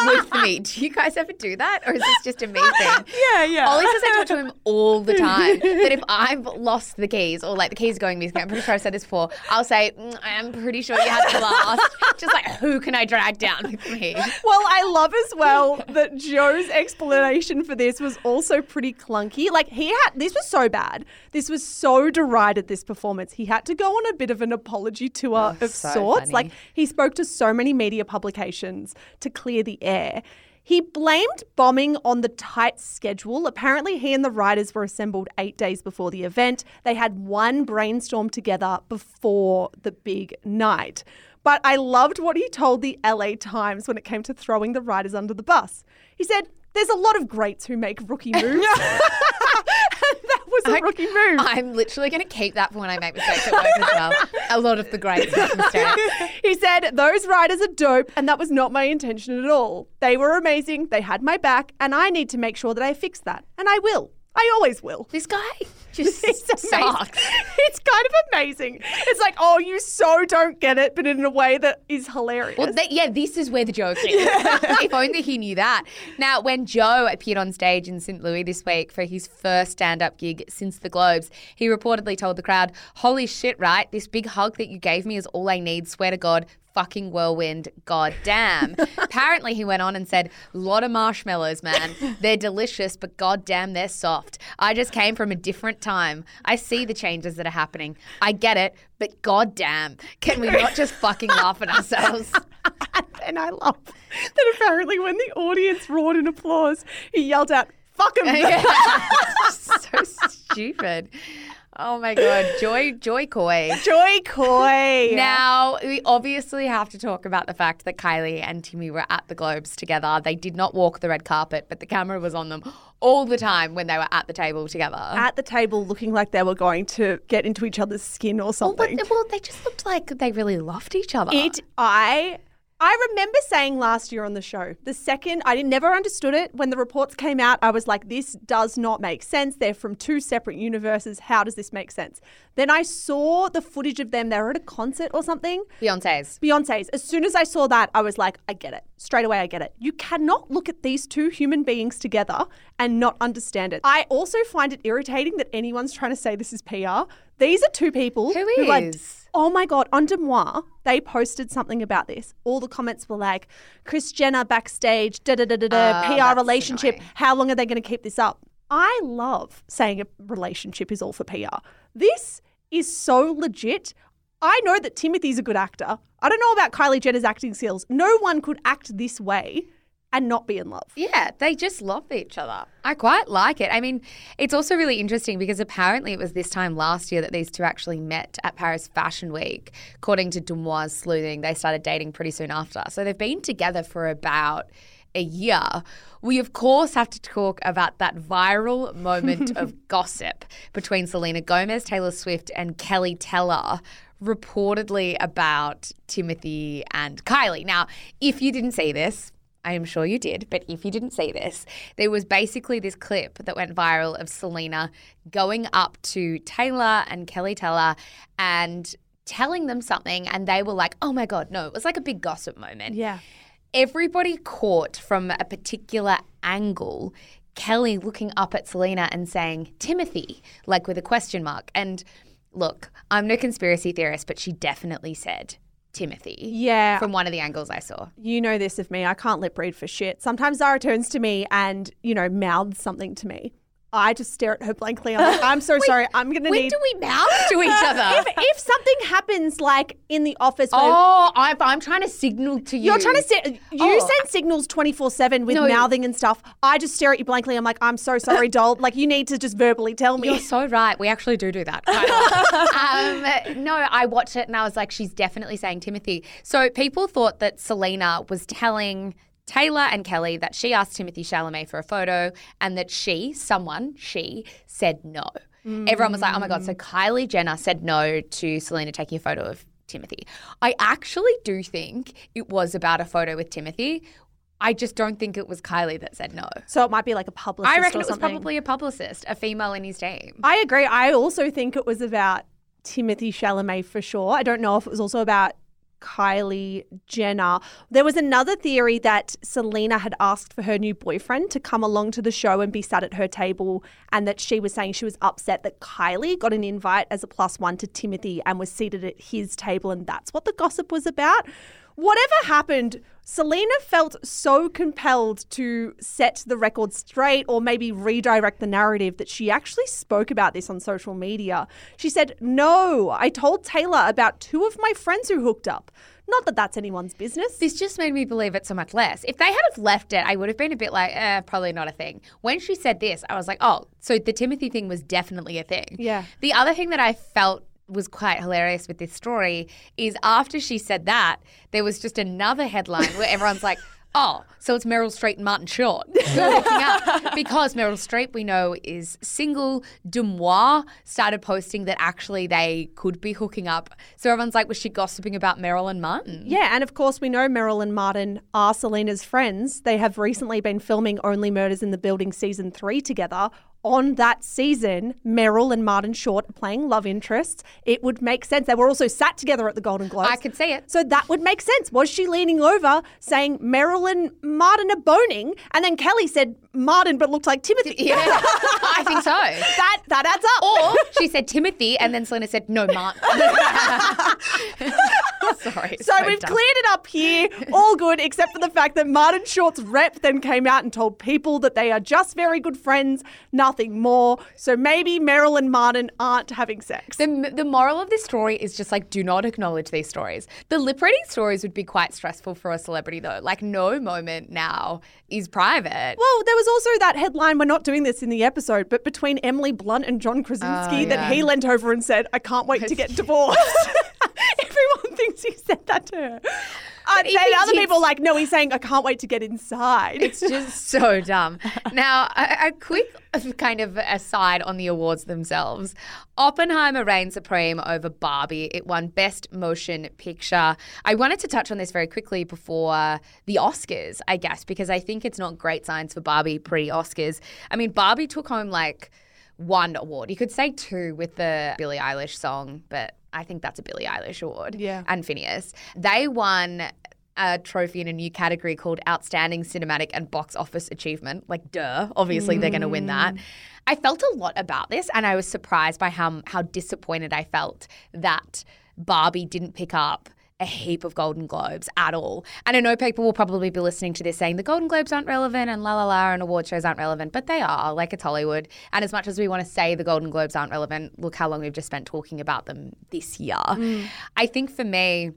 with me. Do you guys ever do that, or is this just a me thing? Yeah, yeah. Ollie says I talk to him all the time. That if I've lost the keys or like the keys going missing, I'm pretty sure I've said this before. I'll say, "Mm, I'm pretty sure you had the last. Just like who can I drag down with me? Well, I love as well that Jo's explanation for this was also pretty clunky. Like he had this was so bad. This was so derided this performance. He had to go on a bit of an apology tour oh, of so sorts. funny. Like he spoke to so many media publications to clear the air. He blamed bombing on the tight schedule. Apparently, he and the writers were assembled eight days before the event. They had one brainstorm together before the big night. But I loved what he told the LA Times when it came to throwing the writers under the bus. He said, There's a lot of greats who make rookie *laughs* moves. *laughs* was a rookie move. I'm literally going to keep that for when I make mistakes at work as well. A lot of the greats mistakes. *laughs* he said, Those writers are dope, and that was not my intention at all. They were amazing, they had my back, and I need to make sure that I fix that. And I will. I always will. This guy *laughs* just It's sucks. It's kind of amazing. It's like, oh, you so don't get it, but in a way that is hilarious. Well, yeah, this is where the joke is. *laughs* if only he knew that. Now, when Jo appeared on stage in St. Louis this week for his first stand up gig since the Globes, he reportedly told the crowd, Holy shit, right? This big hug that you gave me is all I need. Swear to God. Fucking whirlwind, god damn. *laughs* Apparently, he went on and said, Lot of marshmallows, man. They're delicious, but god damn, they're soft. I just came from a different time. I see the changes that are happening. I get it, but god damn. Can we not just fucking laugh at ourselves? *laughs* and I love that apparently when the audience roared in applause, he yelled out, fuck him. *laughs* so stupid. Oh my god, Joy Joy Coy. *laughs* Joy Coy. Now, we obviously have to talk about the fact that Kylie and Timmy were at the Globes together. They did not walk the red carpet, but the camera was on them all the time when they were at the table together. at the table looking like they were going to get into each other's skin or well, but, something. well, they just looked like they really loved each other. It, I, I remember saying last year on the show, the second I didn't- never understood it when the reports came out. I was like, this does not make sense. They're from two separate universes. How does this make sense? Then I saw the footage of them. They were at a concert or something. Beyonce's. Beyonce's. As soon as I saw that, I was like, I get it. Straight away, I get it. You cannot look at these two human beings together and not understand it. I also find it irritating that anyone's trying to say this is PR. These are two people Who are is? Oh my God, on Deuxmoi, they posted something about this. All the comments were like, Kris Jenner backstage, da da da da da, ah, Oh, PR relationship. annoying. How long are they going to keep this up? I love saying a relationship is all for PR. This is so legit. I know that Timothy's a good actor. I don't know about Kylie Jenner's acting skills. No one could act this way and not be in love. Yeah, they just love each other. I quite like it. I mean, it's also really interesting because apparently it was this time last year that these two actually met at Paris Fashion Week. According to Deuxmoi sleuthing, they started dating pretty soon after. So they've been together for about a year. We, of course, have to talk about that viral moment of *laughs* gossip between Selena Gomez, Taylor Swift, and Keleigh Teller reportedly about Timothy and Kylie. Now, if you didn't see this, I am sure you did, but if you didn't see this, there was basically this clip that went viral of Selena going up to Taylor and Keleigh Teller and telling them something, and they were like, oh my God, no. It was like a big gossip moment. Yeah. Everybody caught from a particular angle Keleigh looking up at Selena and saying, Timothy, like with a question mark. And look, I'm no conspiracy theorist, but she definitely said Timothy. Yeah. From one of the angles I saw. You know this of me. I can't lip read for shit. Sometimes Zara turns to me and, you know, mouths something to me. I just stare at her blankly. I'm like, I'm so *laughs* sorry. I'm going to When need. do we mouth to each *laughs* other? if, if something happens, like in the office, oh, I'm, I'm trying to signal to you. you're trying to send, you Oh. send signals 24 7 with No. mouthing and stuff. I just stare at you blankly. I'm like, I'm so sorry, *laughs* doll. Like, you need to just verbally tell me. You're so right. We actually do do that. quite a lot. um, no, I watched it and I was like, she's definitely saying Timothy. So people thought that Selena was telling Taylor and Keleigh that she asked Timothy Chalamet for a photo and that she, someone, she said no. Everyone was like, oh my God. So mm. Kylie Jenner said no to Selena taking a photo of Timothy. I actually do think it was about a photo with Timothy. I just don't think it was Kylie that said no. so it might be like a publicist I reckon it was probably a publicist, a female in his team. I agree. I also think it was about Timothy Chalamet for sure. I don't know if it was also about Kylie Jenner. There was another theory that Selena had asked for her new boyfriend to come along to the show and be sat at her table, and that she was saying she was upset that Kylie got an invite as a plus one to Timothy and was seated at his table, and that's what the gossip was about. Whatever happened, Selena felt so compelled to set the record straight or maybe redirect the narrative that she actually spoke about this on social media. She said, No, I told Taylor about two of my friends who hooked up. Not that that's anyone's business. This just made me believe it so much less. If they had have left it, I would have been a bit like, eh, probably not a thing. When she said this, I was like, oh, so the Timothy thing was definitely a thing. Yeah. The other thing that I felt was quite hilarious with this story is after she said that, there was just another headline where everyone's like, *laughs* Oh, so it's Meryl Streep and Martin Short. *laughs* Because Meryl Streep, we know, is single. Deuxmoi started posting that actually they could be hooking up. So everyone's like, was she gossiping about Meryl and Martin? Yeah, and of course, we know Meryl and Martin are Selena's friends. They have recently been filming Only Murders in the Building season three together. On that season, Meryl and Martin Short are playing love interests. It would make sense. They were also sat together at the Golden Globes. I could see it. So that would make sense. Was she leaning over saying Meryl and Martin are boning? And then Keleigh said Martin but looked like Timothy. Yeah, I think so. *laughs* that that adds up. Or she said Timothy, and then Selena said no, Martin. *laughs* *laughs* Sorry. So, we've dumb. cleared it up here. All good, except for the fact that Martin Short's rep then came out and told people that they are just very good friends, nothing more. So maybe Meryl and Martin aren't having sex. The, the moral of this story is just like do not acknowledge these stories. The lip reading stories would be quite stressful for a celebrity though. Like no moment now is private. well, there was also that headline, we're not doing this in the episode, but between Emily Blunt and John Krasinski Oh, that he leant over and said, I can't wait to get *laughs* divorced. *laughs* Everyone thinks *laughs* he said that to her. And then other people are like, no, he's saying, I can't wait to get inside. It's just *laughs* so dumb. Now, a, a quick um, kind of aside on the awards themselves. Oppenheimer reigned supreme over Barbie. It won Best Motion Picture. I wanted to touch on this very quickly before the Oscars, I guess, because I think it's not great signs for Barbie pre Oscars. I mean, Barbie took home like one award. You could say two with the Billie Eilish song, but I think that's a Billie Eilish award. Yeah. And Finneas. They won a trophy in a new category called Outstanding Cinematic and Box Office Achievement. Like, duh, obviously they're going to win that. Mm. I felt a lot about this, and I was surprised by how how disappointed I felt that Barbie didn't pick up a heap of Golden Globes at all. And I know people will probably be listening to this saying the Golden Globes aren't relevant and la la la and award shows aren't relevant, but they are. Like it's Hollywood. And as much as we want to say the Golden Globes aren't relevant, look how long we've just spent talking about them this year. Mm. I think for me,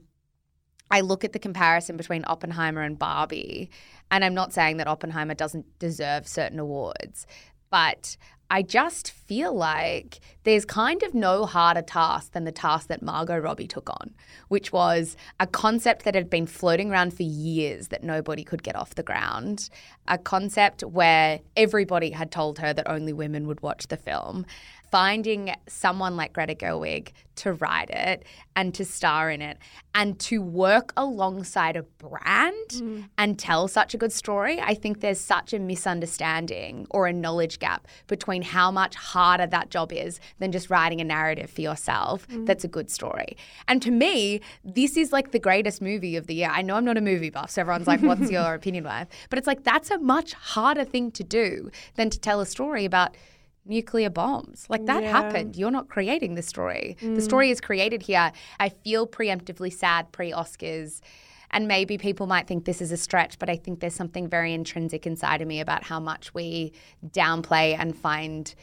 I look at the comparison between Oppenheimer and Barbie, and I'm not saying that Oppenheimer doesn't deserve certain awards, but I just feel like there's kind of no harder task than the task that Margot Robbie took on, which was a concept that had been floating around for years that nobody could get off the ground, a concept where everybody had told her that only women would watch the film. Finding someone like Greta Gerwig to write it and to star in it and to work alongside a brand mm. and tell such a good story, I think there's such a misunderstanding or a knowledge gap between how much harder that job is than just writing a narrative for yourself mm. that's a good story. And to me, this is like the greatest movie of the year. I know I'm not a movie buff, so everyone's like, what's *laughs* your opinion with? But it's like that's a much harder thing to do than to tell a story about nuclear bombs. Like that Yeah. happened. You're not creating the story. The mm. story is created here. I feel preemptively sad pre Oscars. And maybe people might think this is a stretch, but I think there's something very intrinsic inside of me about how much we downplay and find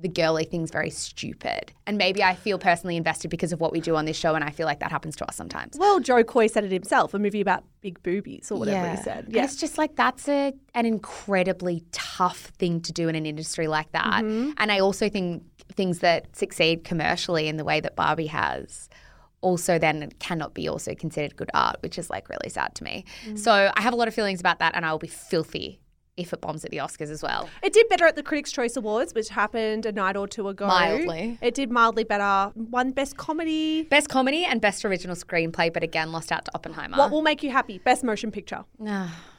the girly things very stupid. And maybe I feel personally invested because of what we do on this show, and I feel like that happens to us sometimes. Well, Jo Koy said it himself, a movie about big boobies or whatever he said. And Yeah. it's just like that's a an incredibly tough thing to do in an industry like that. Mm-hmm. And I also think things that succeed commercially in the way that Barbie has also then cannot be also considered good art, which is like really sad to me. Mm. So I have a lot of feelings about that and I will be filthy if it bombs at the Oscars as well. It did better at the Critics' Choice Awards, which happened a night or two ago. Mildly. It did mildly better. One best comedy. Best comedy and best original screenplay, but again lost out to Oppenheimer. What will make you happy? Best motion picture. *sighs*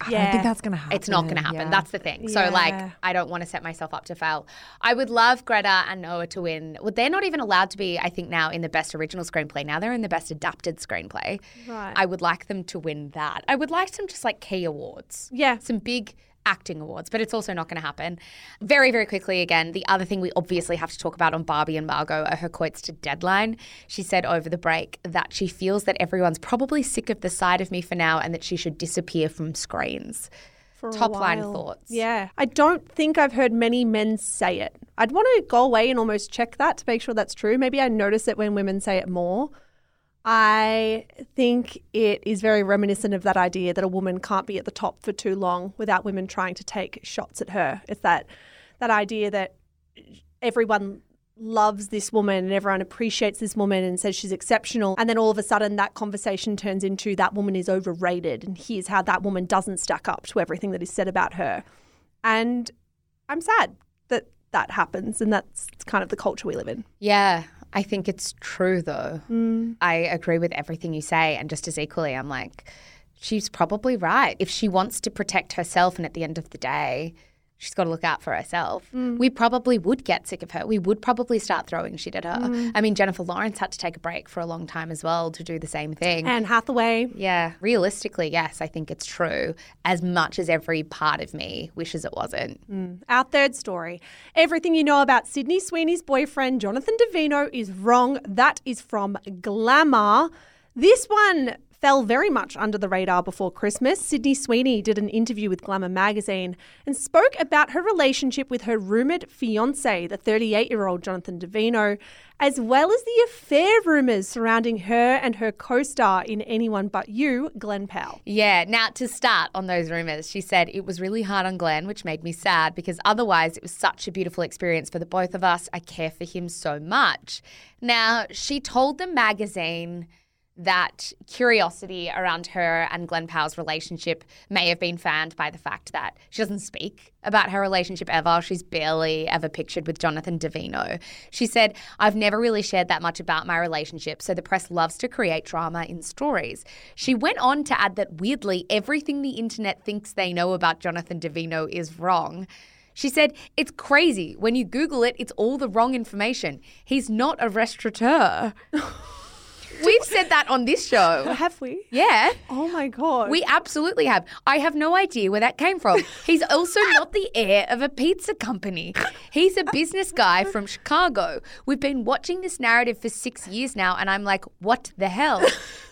I Yeah. don't think that's going to happen. It's not going to happen. Yeah. That's the thing. So, like, I don't want to set myself up to fail. I would love Greta and Noah to win. Well, they're not even allowed to be, I think, now in the best original screenplay. Now they're in the best adapted screenplay. Right. I would like them to win that. I would like some just like key awards. Yeah. Some big acting awards, but it's also not going to happen. Very, very quickly again, the other thing we obviously have to talk about on Barbie and Margot are her quotes to Deadline. She said over the break that she feels that everyone's probably sick of the side of me for now and that she should disappear from screens. for Top line thoughts. Yeah. I don't think I've heard many men say it. I'd want to go away and almost check that to make sure that's true. Maybe I notice it when women say it more. I think it is very reminiscent of that idea that a woman can't be at the top for too long without women trying to take shots at her. It's that that idea that everyone loves this woman and everyone appreciates this woman and says she's exceptional. And then all of a sudden that conversation turns into that woman is overrated and here's how that woman doesn't stack up to everything that is said about her. And i'm sad that that happens and that's kind of the culture we live in. Yeah, I think it's true though. Mm. I agree with everything you say. And just as equally, I'm like, she's probably right. If she wants to protect herself, and at the end of the day, she's got to look out for herself, mm. we probably would get sick of her. We would probably start throwing shit at her. Mm. I mean, Jennifer Lawrence had to take a break for a long time as well to do the same thing. Anne Hathaway yeah, realistically, yes, I think it's true. As much as every part of me wishes it wasn't. Mm. Our third story. Everything you know about Sydney Sweeney's boyfriend, Jonathan Davino, is wrong. That is from Glamour. This one fell very much under the radar before Christmas. Sydney Sweeney did an interview with Glamour magazine and spoke about her relationship with her rumoured fiance, the 38 year old Jonathan Davino, as well as the affair rumours surrounding her and her co star in Anyone But You, Glenn Powell. Yeah. Now, to start on those rumors, she said it was really hard on Glenn, which made me sad because otherwise it was such a beautiful experience for the both of us. I care for him so much. Now, she told the magazine that curiosity around her and Glenn Powell's relationship may have been fanned by the fact that she doesn't speak about her relationship ever. She's barely ever pictured with Jonathan Davino. She said, I've never really shared that much about my relationship, so the press loves to create drama in stories. She went on to add that weirdly, everything the internet thinks they know about Jonathan Davino is wrong. She said, It's crazy. When you Google it, it's all the wrong information. He's not a restaurateur. *laughs* We've said that on this show. Have we? Yeah. Oh my god. We absolutely have. I have no idea where that came from. He's also not the heir of a pizza company. He's a business guy from Chicago. We've been watching this narrative for six years now, and I'm like, what the hell?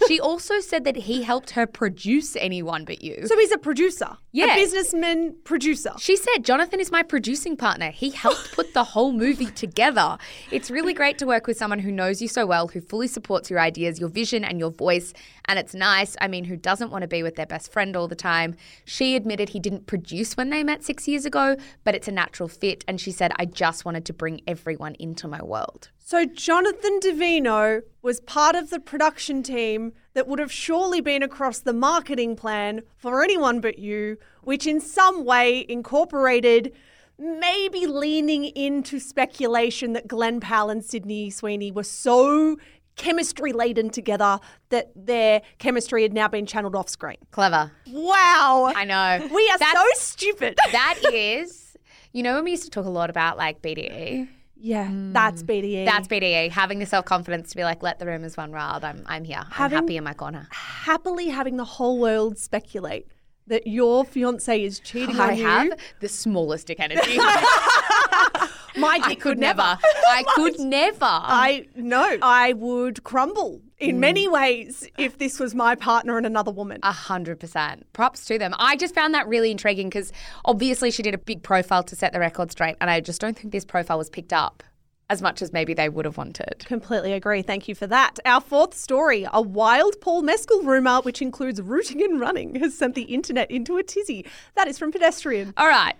She also said that he helped her produce anyone but you. so he's a producer. Yeah. A businessman producer. She said, Jonathan is my producing partner. He helped put the whole movie together. It's really great to work with someone who knows you so well, who fully supports your ideas, your vision, and your voice. And it's nice. I mean, who doesn't want to be with their best friend all the time? She admitted he didn't produce when they met six years ago, but it's a natural fit. And she said, I just wanted to bring everyone into my world. So Jonathan Davino was part of the production team that would have surely been across the marketing plan for anyone but you, which in some way incorporated maybe leaning into speculation that Glenn Powell and Sydney Sweeney were so chemistry laden together that their chemistry had now been channeled off screen. Clever. Wow. I know. We are That's- so stupid. *laughs* That is, you know, when we used to talk a lot about like BDE. yeah, mm. that's E. BDE. That's BDE, having the self confidence to be like, let the rumors run wild. I'm, I'm here. Having- I'm happy in my corner. happily having the whole world speculate that your fiance is cheating I on you. have the smallest dick energy. *laughs* *laughs* My dick *laughs* I could never. I could never. I know. I would crumble Mm. in many ways if this was my partner and another woman. A hundred percent. Props to them. I just found that really intriguing because obviously she did a big profile to set the record straight, and I just don't think this profile was picked up as much as maybe they would have wanted. Completely agree. Thank you for that. Our fourth story a wild Paul Mescal rumour, which includes rooting and running, has sent the internet into a tizzy. That is from Pedestrian. All right.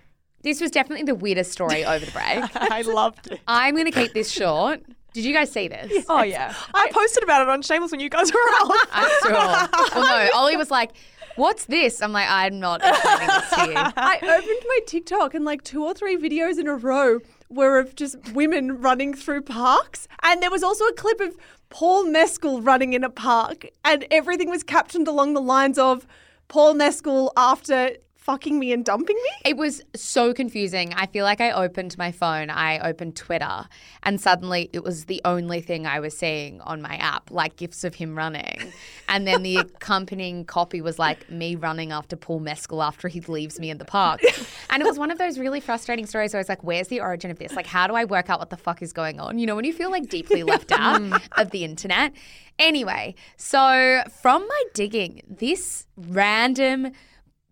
This was definitely the weirdest story over the break. *laughs* I loved it. I'm going to keep this short. Did you guys see this? *laughs* Oh yeah, I posted about it on Shameless when you guys were out. I'm sure. Well, no, Ollie was like, What's this? I'm like, I'm not explaining this to you. *laughs* I opened my TikTok and like two or three videos in a row were of just women running through parks. And there was also a clip of Paul Mescal running in a park, and everything was captioned along the lines of Paul Mescal after fucking me and dumping me. It was so confusing. I feel like I opened my phone, I opened Twitter, and suddenly it was the only thing I was seeing on my app, like gifs of him running. And then the *laughs* accompanying copy was like me running after Paul Mescal after he leaves me in the park. *laughs* And it was one of those really frustrating stories where I was like, where's the origin of this? Like, how do I work out what the fuck is going on? You know, when you feel like deeply *laughs* left out mm. of the internet. Anyway, so from my digging, this random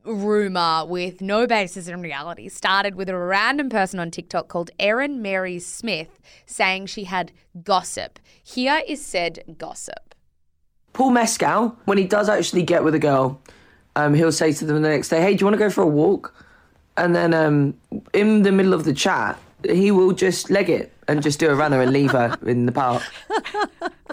rumor with no basis in reality started with a random person on TikTok called Erin Mary Smith saying she had gossip. Here is said gossip. Paul Mescal, when he does actually get with a girl, um, he'll say to them the next day, "Hey, do you want to go for a walk?" And then um, in the middle of the chat, he will just leg it and just do a runner and leave her in the park. *laughs*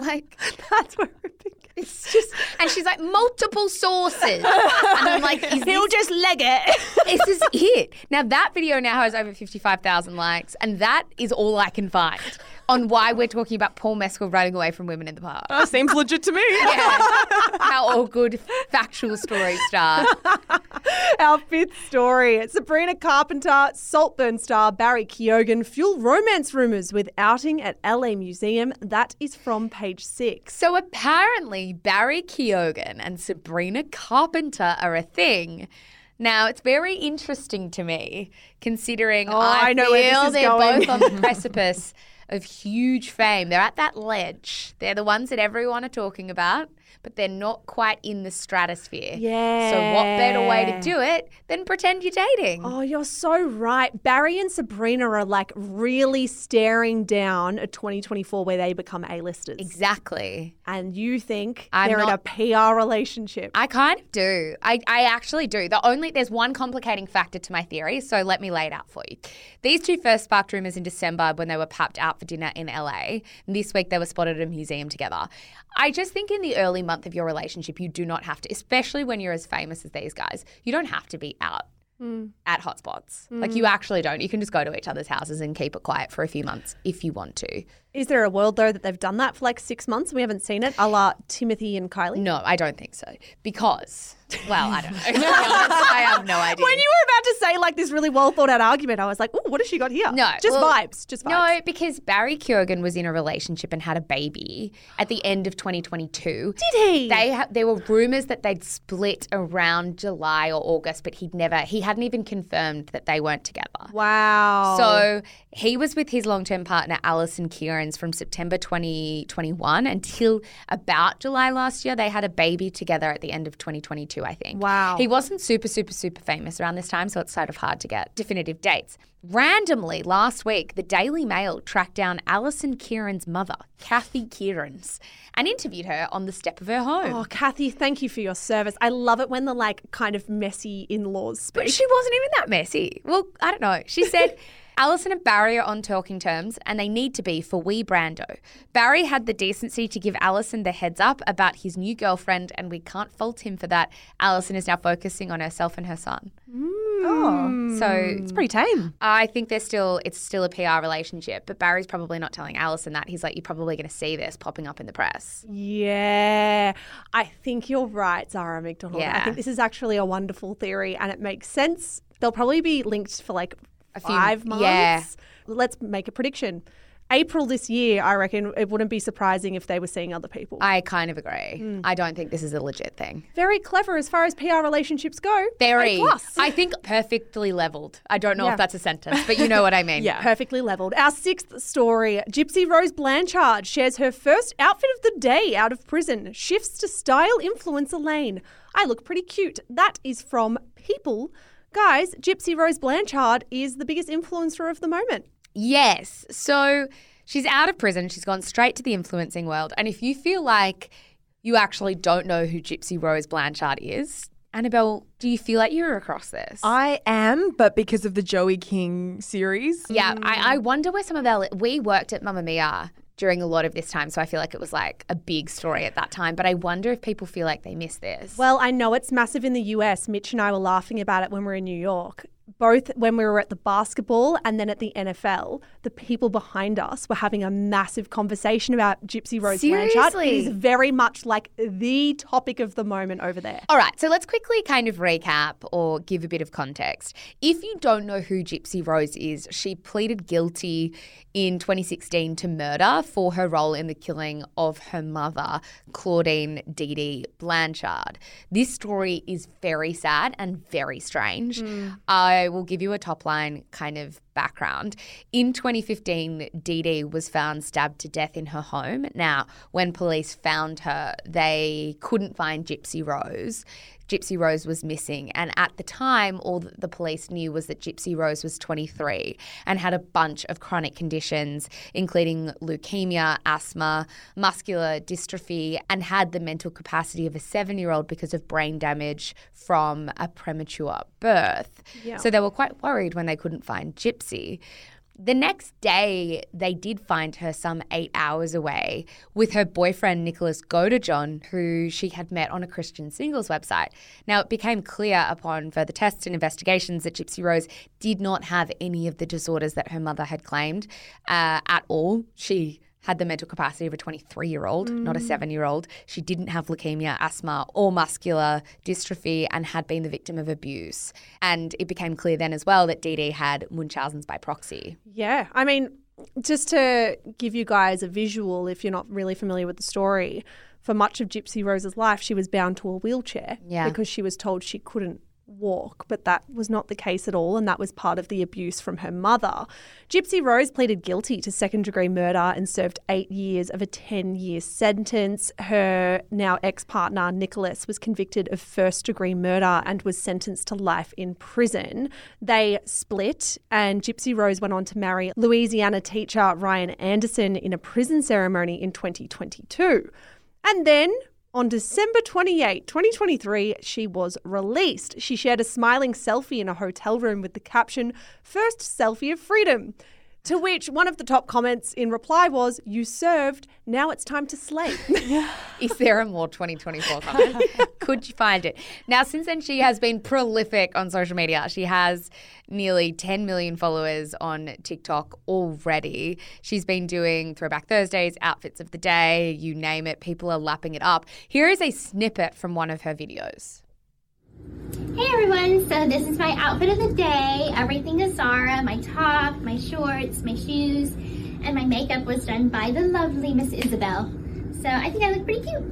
Like, That's where it began. It's just, and she's like, multiple sources. And I'm like, is He'll this, just leg it. it. is this it? Now, that video now has over 55,000 likes, and that is all I can find on why we're talking about Paul Mescal running away from women in the park. That seems legit to me. *laughs* Yeah. How all good factual stories start. *laughs* Our fifth story Sabrina Carpenter, Saltburn star Barry Keoghan fuel romance rumours with outing at LA Museum. That is from page six. So apparently, Barry Keoghan and Sabrina Carpenter are a thing. Now, it's very interesting to me, considering Oh, I, I know where this feel is they're going. both on the *laughs* precipice of huge fame. They're at that ledge. They're the ones that everyone are talking about, but they're not quite in the stratosphere. Yeah. So, what better way to do it than pretend you're dating? Oh, you're so right. Barry and Sabrina are like really staring down at 2024 where they become A-listers. Exactly. And you think I'm they're not- in a PR relationship. I kind of do. I, I actually do. The only there's one complicating factor to my theory, so let me lay it out for you. These two first sparked rumors in December when they were papped out for dinner in LA. And this week they were spotted at a museum together. I just think in the early month of your relationship, you do not have to, especially when you're as famous as these guys, you don't have to be out hmm. at hotspots. Like you hmm. actually don't. You can just go to each other's houses and keep it quiet for a few months if you want to. Is there a world though that they've done that for like six months and we haven't seen it, a la Timothy and Kylie? No, I don't think so. Because, well, I don't know. *laughs* To be honest, I have no *laughs* idea. When you were say like this really well thought out argument. I was like, oh, what has she got here? No, just well, vibes. Just vibes. No, because Barry Keoghan was in a relationship and had a baby at the end of 2022. Did he? They ha- there were rumors that they'd split around July or August, but he'd never he hadn't even confirmed that they weren't together. Wow. So he was with his long-term partner Alison Kierans from September 2021 until about July last year. They had a baby together at the end of 2022, I think. Wow. He wasn't super, super, super famous around this time, so it's sort of hard to get definitive dates. Randomly, last week, the Daily Mail tracked down Alison Kieran's mother, Kathy Kierans, and interviewed her on the step of her home. Oh, Kathy, thank you for your service. I love it when the like kind of messy in-laws speak. But she wasn't even that messy. Well, I don't know. She said. *laughs* Alison and Barry are on talking terms, and they need to be for wee Brando. Barry had the decency to give Alison the heads up about his new girlfriend, and we can't fault him for that. Alison is now focusing on herself and her son. Mm. Oh, So it's pretty tame. I think there's still it's still a PR relationship, but Barry's probably not telling Alison that. He's like, you're probably going to see this popping up in the press. Yeah, I think you're right, Zara McDonald. Yeah. I think this is actually a wonderful theory and it makes sense. They'll probably be linked for like few- five months. yeah. Let's make a prediction. April this year, I reckon it wouldn't be surprising if they were seeing other people. I kind of agree. Hmm. I don't think this is a legit thing. Very clever as far as PR relationships go. Very. Plus. I think perfectly leveled. I don't know Yeah. if that's a sentence, but you know what I mean. *laughs* Yeah, perfectly leveled. Our sixth story Gypsy Rose Blanchard shares her first outfit of the day out of prison, shifts to style influencer lane. I look pretty cute. That is from People. Guys, Gypsy Rose Blanchard is the biggest influencer of the moment. Yes. So she's out of prison. She's gone straight to the influencing world. And if you feel like you actually don't know who Gypsy Rose Blanchard is, Annabelle, do you feel like you're across this? I am, but because of the Joey King series. yeah, mm. I, I wonder where some of our we worked at Mamamia during a lot of this time, so I feel like it was like a big story at that time. But I wonder if people feel like they miss this. Well, I know it's massive in the US. Mich and I were laughing about it when we were in New York. Both when we were at the basketball and then at the NFL, the people behind us were having a massive conversation about Gypsy Rose Blanchard. It Seriously? is very much like the topic of the moment over there. All right, so let's quickly kind of recap or give a bit of context. If you don't know who Gypsy Rose is, she pleaded guilty in 2016 to murder for her role in the killing of her mother, Claudine Dee Dee Blanchard. This story is very sad and very strange. Hmm. I will give you a top line kind of background. In 2015, Dee Dee was found stabbed to death in her home. Now, when police found her, they couldn't find Gypsy Rose. Gypsy Rose was missing. And at the time, all that the police knew was that Gypsy Rose was 23 and had a bunch of chronic conditions, including leukemia, asthma, muscular dystrophy, and had the mental capacity of a seven year old because of brain damage from a premature birth. So they were quite worried when they couldn't find Gypsy. The next day, they did find her some eight hours away with her boyfriend, Nicholas Godejohn, who she had met on a Christian singles website. Now, it became clear upon further tests and investigations that Gypsy Rose did not have any of the disorders that her mother had claimed uh, at all. She had the mental capacity of a 23 year old, not a mm. seven year old. She didn't have leukemia, asthma, or muscular dystrophy and had been the victim of abuse. And it became clear then as well that Dee Dee had Munchausen's by proxy. Yeah, I mean, just to give you guys a visual, if you're not really familiar with the story, for much of Gypsy Rose's life, she was bound to a wheelchair Yeah. because she was told she couldn't walk, but that was not the case at all, and that was part of the abuse from her mother. Gypsy Rose pleaded guilty to second degree murder and served eight years of a 10 year sentence. Her now ex partner, Nicholas, was convicted of first degree murder and was sentenced to life in prison. They split, and Gypsy Rose went on to marry Louisiana teacher Ryan Anderson in a prison ceremony in 2022. And then on December 28, 2023, she was released. She shared a smiling selfie in a hotel room with the caption, First selfie of freedom. To which one of the top comments in reply was, You served, now it's time to slay. *laughs* Is there a more 2024 *laughs* comment? Could you find it? Now, since then, she has been prolific on social media. She has nearly 10 million followers on TikTok already. She's been doing Throwback Thursdays, outfits of the day, you name it. People are lapping it up. Here is a snippet from one of her videos. Hey everyone, so this is my outfit of the day. Everything is Zara my top, my shorts, my shoes, and my makeup was done by the lovely Miss Isabel. So I think I look pretty cute.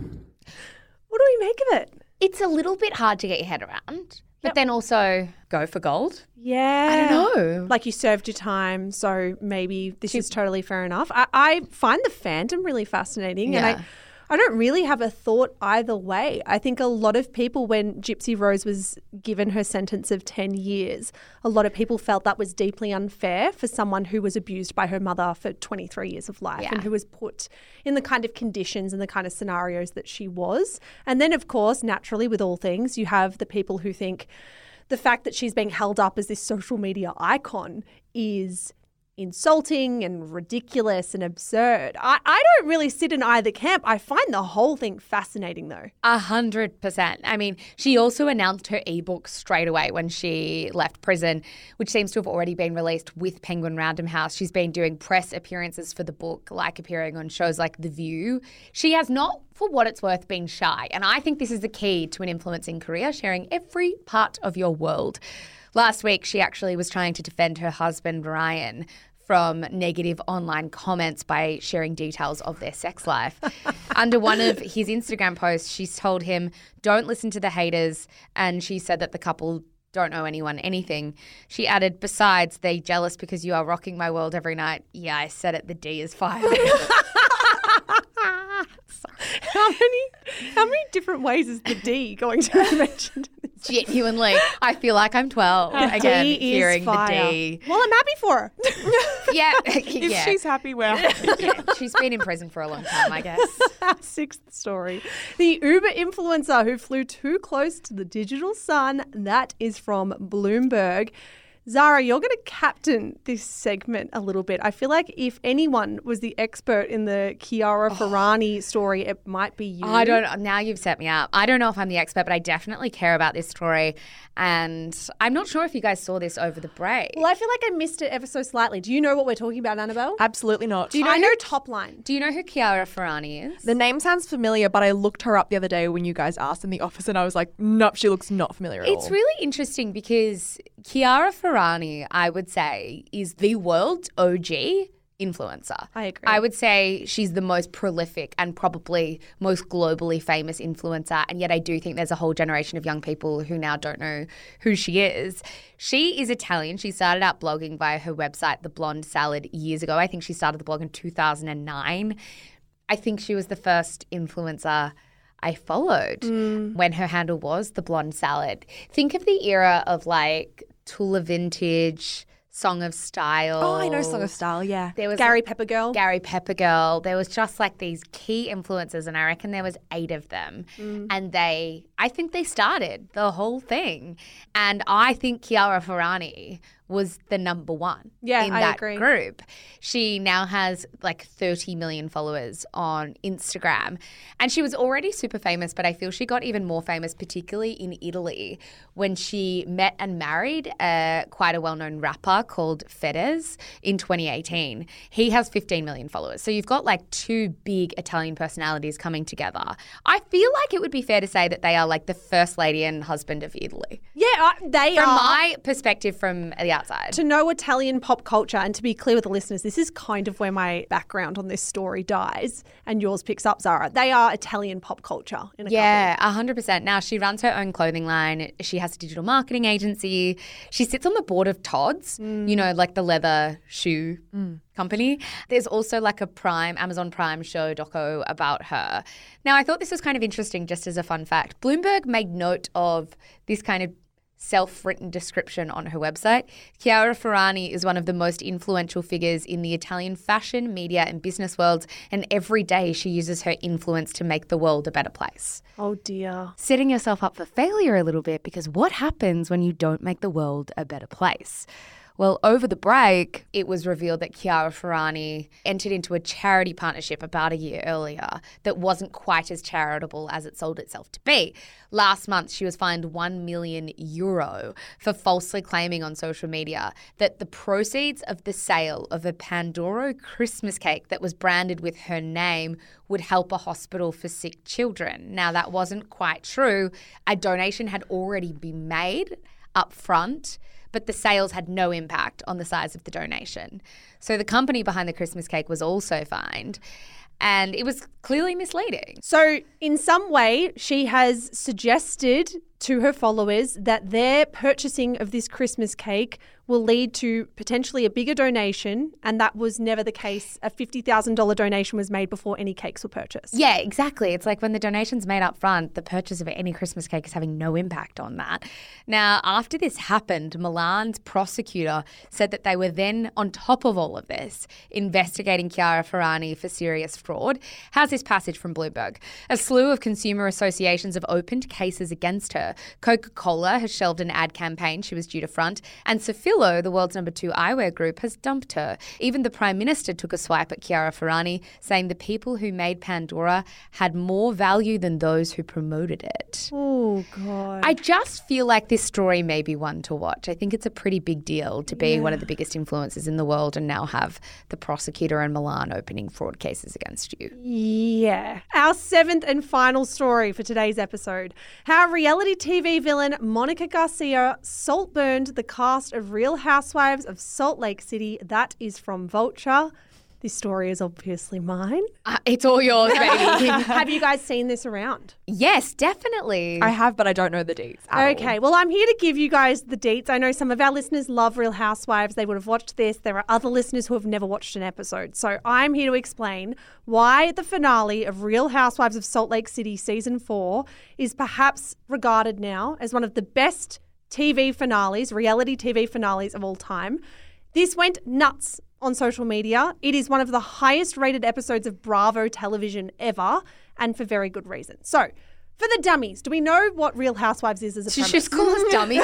What do we make of it? It's a little bit hard to get your head around, but then also go for gold. Yeah. I don't know. Like you served your time, so maybe this is totally fair enough. I, I find the fandom really fascinating, and Yeah. I. I don't really have a thought either way. I think a lot of people, when Gypsy Rose was given her sentence of 10 years, a lot of people felt that was deeply unfair for someone who was abused by her mother for 23 years of life Yeah. and who was put in the kind of conditions and the kind of scenarios that she was. And then, of course, naturally, with all things, you have the people who think, the fact that she's being held up as this social media icon is insulting and ridiculous and absurd. I, I don't really sit in either camp. I find the whole thing fascinating though. A hundred percent. I mean, she also announced her ebook straight away when she left prison, which seems to have already been released with Penguin Random House. She's been doing press appearances for the book, like appearing on shows like The View. She has not, for what it's worth, been shy. And I think this is the key to an influencing career, sharing every part of your world. Last week, she actually was trying to defend her husband, Ryan, from negative online comments by sharing details of their sex life. *laughs* Under one of his Instagram posts, she's told him, Don't listen to the haters. And she said that the couple don't owe anyone anything. She added, Besides, they jealous because you are rocking my world every night. Yeah, I said it, the D is fired. *laughs* *laughs* How many how many different ways is the D going to be mentioned? In this? Genuinely, I feel like I'm 12 again, D is hearing fire. the D. Well, I'm happy for her. *laughs* *laughs* *laughs* Yeah, If yeah. she's happy, we're yeah. She's been in prison for a long time, I guess. Sixth story. The Uber influencer who flew too close to the digital sun. That is from Bloomberg. Zara, you're going to captain this segment a little bit. I feel like if anyone was the expert in the Chiara oh. Ferragni story, it might be you. Oh. I don't. Now you've set me up. I don't know if I'm the expert, but I definitely care about this story, and I'm not sure if you guys saw this over the break. Well, I feel like I missed it ever so slightly. Do you know what we're talking about, Annabelle? Absolutely not. Do you know I know top line. Do you know who Chiara Ferragni is? The name sounds familiar, but I looked her up the other day when you guys asked in the office, and I was like, nope, she looks not familiar at It's all. really interesting because Chiara Ferragni, I would say, is the world's OG influencer. I agree. I would say she's the most prolific and probably most globally famous influencer. And yet, I do think there's a whole generation of young people who now don't know who she is. She is Italian. She started out blogging via her website, The Blonde Salad, years ago. I think she started the blog in 2009. I think she was the first influencer I followed mm. when her handle was the blonde salad. Think of the era of like Tuula Vintage, Song of Style. Oh, I know Song of Style, yeah. There was Gary Peppergirl. Gary Peppergirl. There was just like these key influences, and I reckon there was eight of them. Mm. And they, I think they started the whole thing. And I think Chiara Ferragni was the number one Yeah, in I that agree. group. She now has like 30 million followers on Instagram. And she was already super famous, but I feel she got even more famous, particularly in Italy, when she met and married uh, quite a well known rapper called Fedez in 2018. He has 15 million followers. So you've got like two big Italian personalities coming together. I feel like it would be fair to say that they are like the first lady and husband of Italy. Yeah, uh, they From are. my perspective from the outside. to know Italian pop culture, and to be clear with the listeners, this is kind of where my background on this story dies and yours picks up, Zara. They are Italian pop culture in a Yeah, a hundred percent. Now she runs her own clothing line. She has a digital marketing agency. She sits on the board of Tod's, you know, like the leather shoe company. There's also like a Prime, Amazon Prime show doco about her. Now I thought this was kind of interesting just as a fun fact. Bloomberg made note of this kind of self-written description on her website. Chiara Ferragni is one of the most influential figures in the Italian fashion, media and business worlds and every day she uses her influence to make the world a better place. Oh dear. Setting yourself up for failure a little bit because what happens when you don't make the world a better place? Well, over the break, it was revealed that Chiara Ferragni entered into a charity partnership about a year earlier that wasn't quite as charitable as it sold itself to be. Last month, she was fined 1 million euro for falsely claiming on social media that the proceeds of the sale of a Pandoro Christmas cake that was branded with her name would help a hospital for sick children. Now, that wasn't quite true. A donation had already been made up front but the sales had no impact on the size of the donation. So the company behind the Christmas cake was also fined. And it was clearly misleading. So, in some way, she has suggested to her followers that their purchasing of this Christmas cake will lead to potentially a bigger donation, and that was never the case. A $50,000 donation was made before any cakes were purchased. Yeah, exactly. It's like when the donation's made up front, the purchase of any Christmas cake is having no impact on that. Now, after this happened, Milan's prosecutor said that they were then, on top of all of this, investigating Chiara Ferragni for serious fraud. How's this passage from Bloomberg? A slew of consumer associations have opened cases against her. Coca Cola has shelved an ad campaign she was due to front, and Safilo, the world's number two eyewear group, has dumped her. Even the Prime Minister took a swipe at Chiara Ferragni, saying the people who made Pandoro had more value than those who promoted it. Oh, God. I just feel like this story may be one to watch. I think it's a pretty big deal to be one of the biggest influencers in the world and now have the prosecutor in Milan opening fraud cases against you. Yeah. Our seventh and final story for today's episode how reality TV villain Monica Garcia salt burned the cast of Real Housewives of Salt Lake City. That is from Vulture. This story is obviously mine. Uh, it's all yours, *laughs* baby. Have you guys seen this around? yes, definitely. I have, but I don't know the deets. at all. Okay, well, I'm here to give you guys the deets. I know some of our listeners love Real Housewives. They would have watched this. There are other listeners who have never watched an episode. So I'm here to explain why the finale of Real Housewives of Salt Lake City season four is perhaps regarded now as one of the best TV finales, reality TV finales of all time. This went nuts on social media. It is one of the highest rated episodes of Bravo television ever, and for very good reason. So, for the dummies, do we know what Real Housewives is as a Did you premise? just call us *laughs* dummies?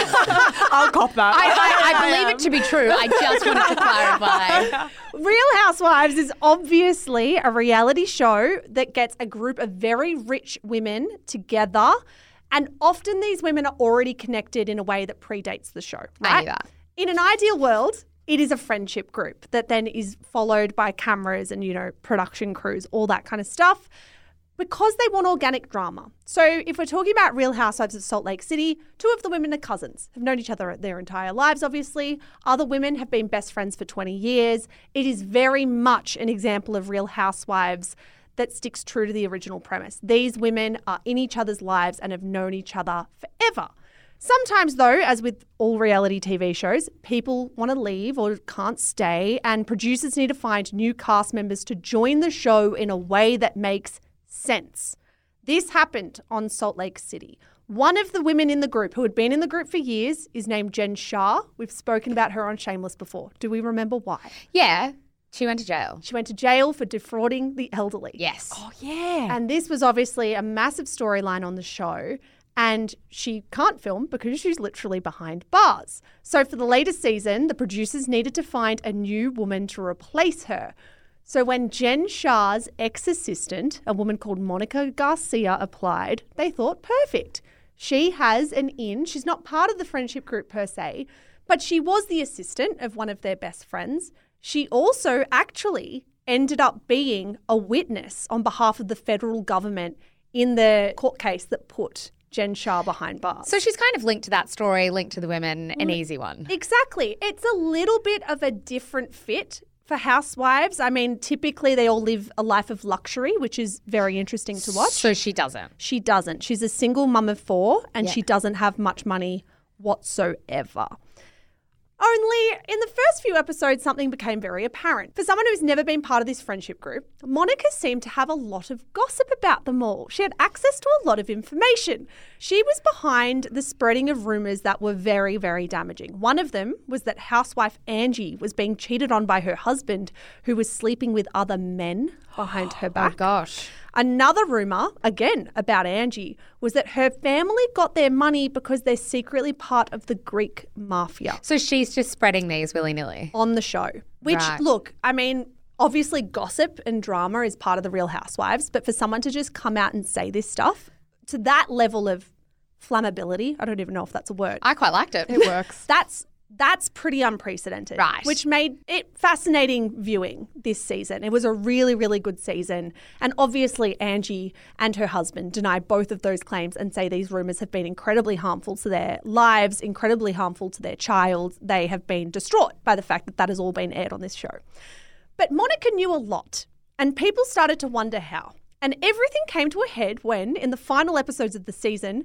I'll cop that. I, I, I *laughs* believe it to be true. I just wanted to clarify. Real Housewives is obviously a reality show that gets a group of very rich women together. And often these women are already connected in a way that predates the show, I right? knew that. In an ideal world, it is a friendship group that then is followed by cameras and, you know, production crews, all that kind of stuff because they want organic drama. So, if we're talking about Real Housewives of Salt Lake City, two of the women are cousins, have known each other their entire lives, obviously. Other women have been best friends for 20 years. It is very much an example of Real Housewives that sticks true to the original premise. These women are in each other's lives and have known each other forever. Sometimes, though, as with all reality TV shows, people want to leave or can't stay, and producers need to find new cast members to join the show in a way that makes sense. This happened on Salt Lake City. One of the women in the group, who had been in the group for years, is named Jen Shah. We've spoken about her on Shameless before. Do we remember why? Yeah, she went to jail. She went to jail for defrauding the elderly. Yes. Oh, yeah. And this was obviously a massive storyline on the show. And she can't film because she's literally behind bars. So, for the latest season, the producers needed to find a new woman to replace her. So, when Jen Shah's ex assistant, a woman called Monica Garcia, applied, they thought perfect. She has an in. She's not part of the friendship group per se, but she was the assistant of one of their best friends. She also actually ended up being a witness on behalf of the federal government in the court case that put Jen Shah behind bars. So she's kind of linked to that story, linked to the women, an mm, easy one. Exactly. It's a little bit of a different fit for housewives. I mean, typically they all live a life of luxury, which is very interesting to watch. So she doesn't. She doesn't. She's a single mum of four and Yeah. she doesn't have much money whatsoever. Only in the first few episodes, something became very apparent. For someone who's never been part of this friendship group, Monica seemed to have a lot of gossip about them all. She had access to a lot of information. She was behind the spreading of rumours that were very, very damaging. One of them was that housewife Angie was being cheated on by her husband, who was sleeping with other men. behind her *gasps* Oh back. gosh. Another rumor, again about Angie, was that her family got their money because they're secretly part of the Greek mafia So she's just spreading these willy nilly. on the show. Which, Right. look, I mean, obviously gossip and drama is part of the Real Housewives, but for someone to just come out and say this stuff to that level of flammability, I don't even know if that's a word. I quite liked it. It *laughs* works. that's that's pretty unprecedented. Right. Which made it fascinating viewing this season. It was a really, really good season. And obviously, Angie and her husband deny both of those claims and say these rumors have been incredibly harmful to their lives, incredibly harmful to their child. They have been distraught by the fact that that has all been aired on this show. But Monica knew a lot, and people started to wonder how. And everything came to a head when, in the final episodes of the season,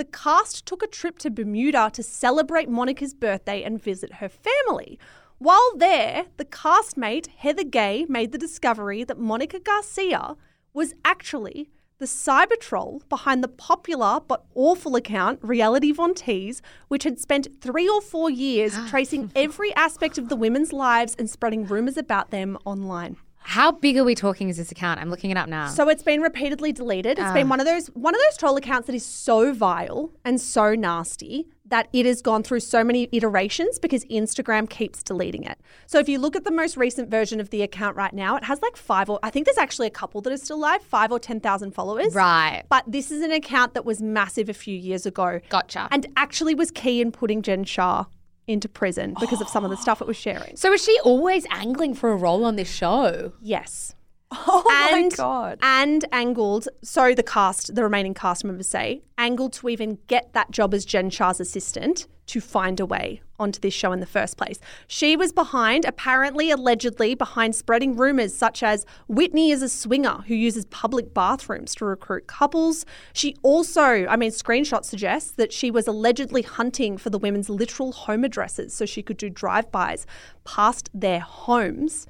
the cast took a trip to Bermuda to celebrate Monica's birthday and visit her family. While there, the castmate Heather Gay made the discovery that Monica Garcia was actually the cyber troll behind the popular but awful account Reality Von Tease, which had spent three or four years *gasps* tracing every aspect of the women's lives and spreading rumors about them online. How big are we talking is this account? I'm looking it up now. So it's been repeatedly deleted. It's been ah. one of those one of those troll accounts that is so vile and so nasty that it has gone through so many iterations because Instagram keeps deleting it. So if you look at the most recent version of the account right now, it has like five or I think there's actually a couple that are still live, five or ten thousand followers. right. But this is an account that was massive a few years ago. Gotcha. And actually was key in putting Jen Shah into prison because of some of the stuff it was sharing. So is she always angling for a role on this show? Yes. *laughs* Oh and, my god. And angled, so the cast, the remaining cast members say, angled to even get that job as Jen Shah's assistant to find a way onto this show in the first place. She was behind, apparently, allegedly, behind spreading rumors such as Whitney is a swinger who uses public bathrooms to recruit couples. She also, I mean, screenshots suggest that she was allegedly hunting for the women's literal home addresses so she could do drive-bys past their homes.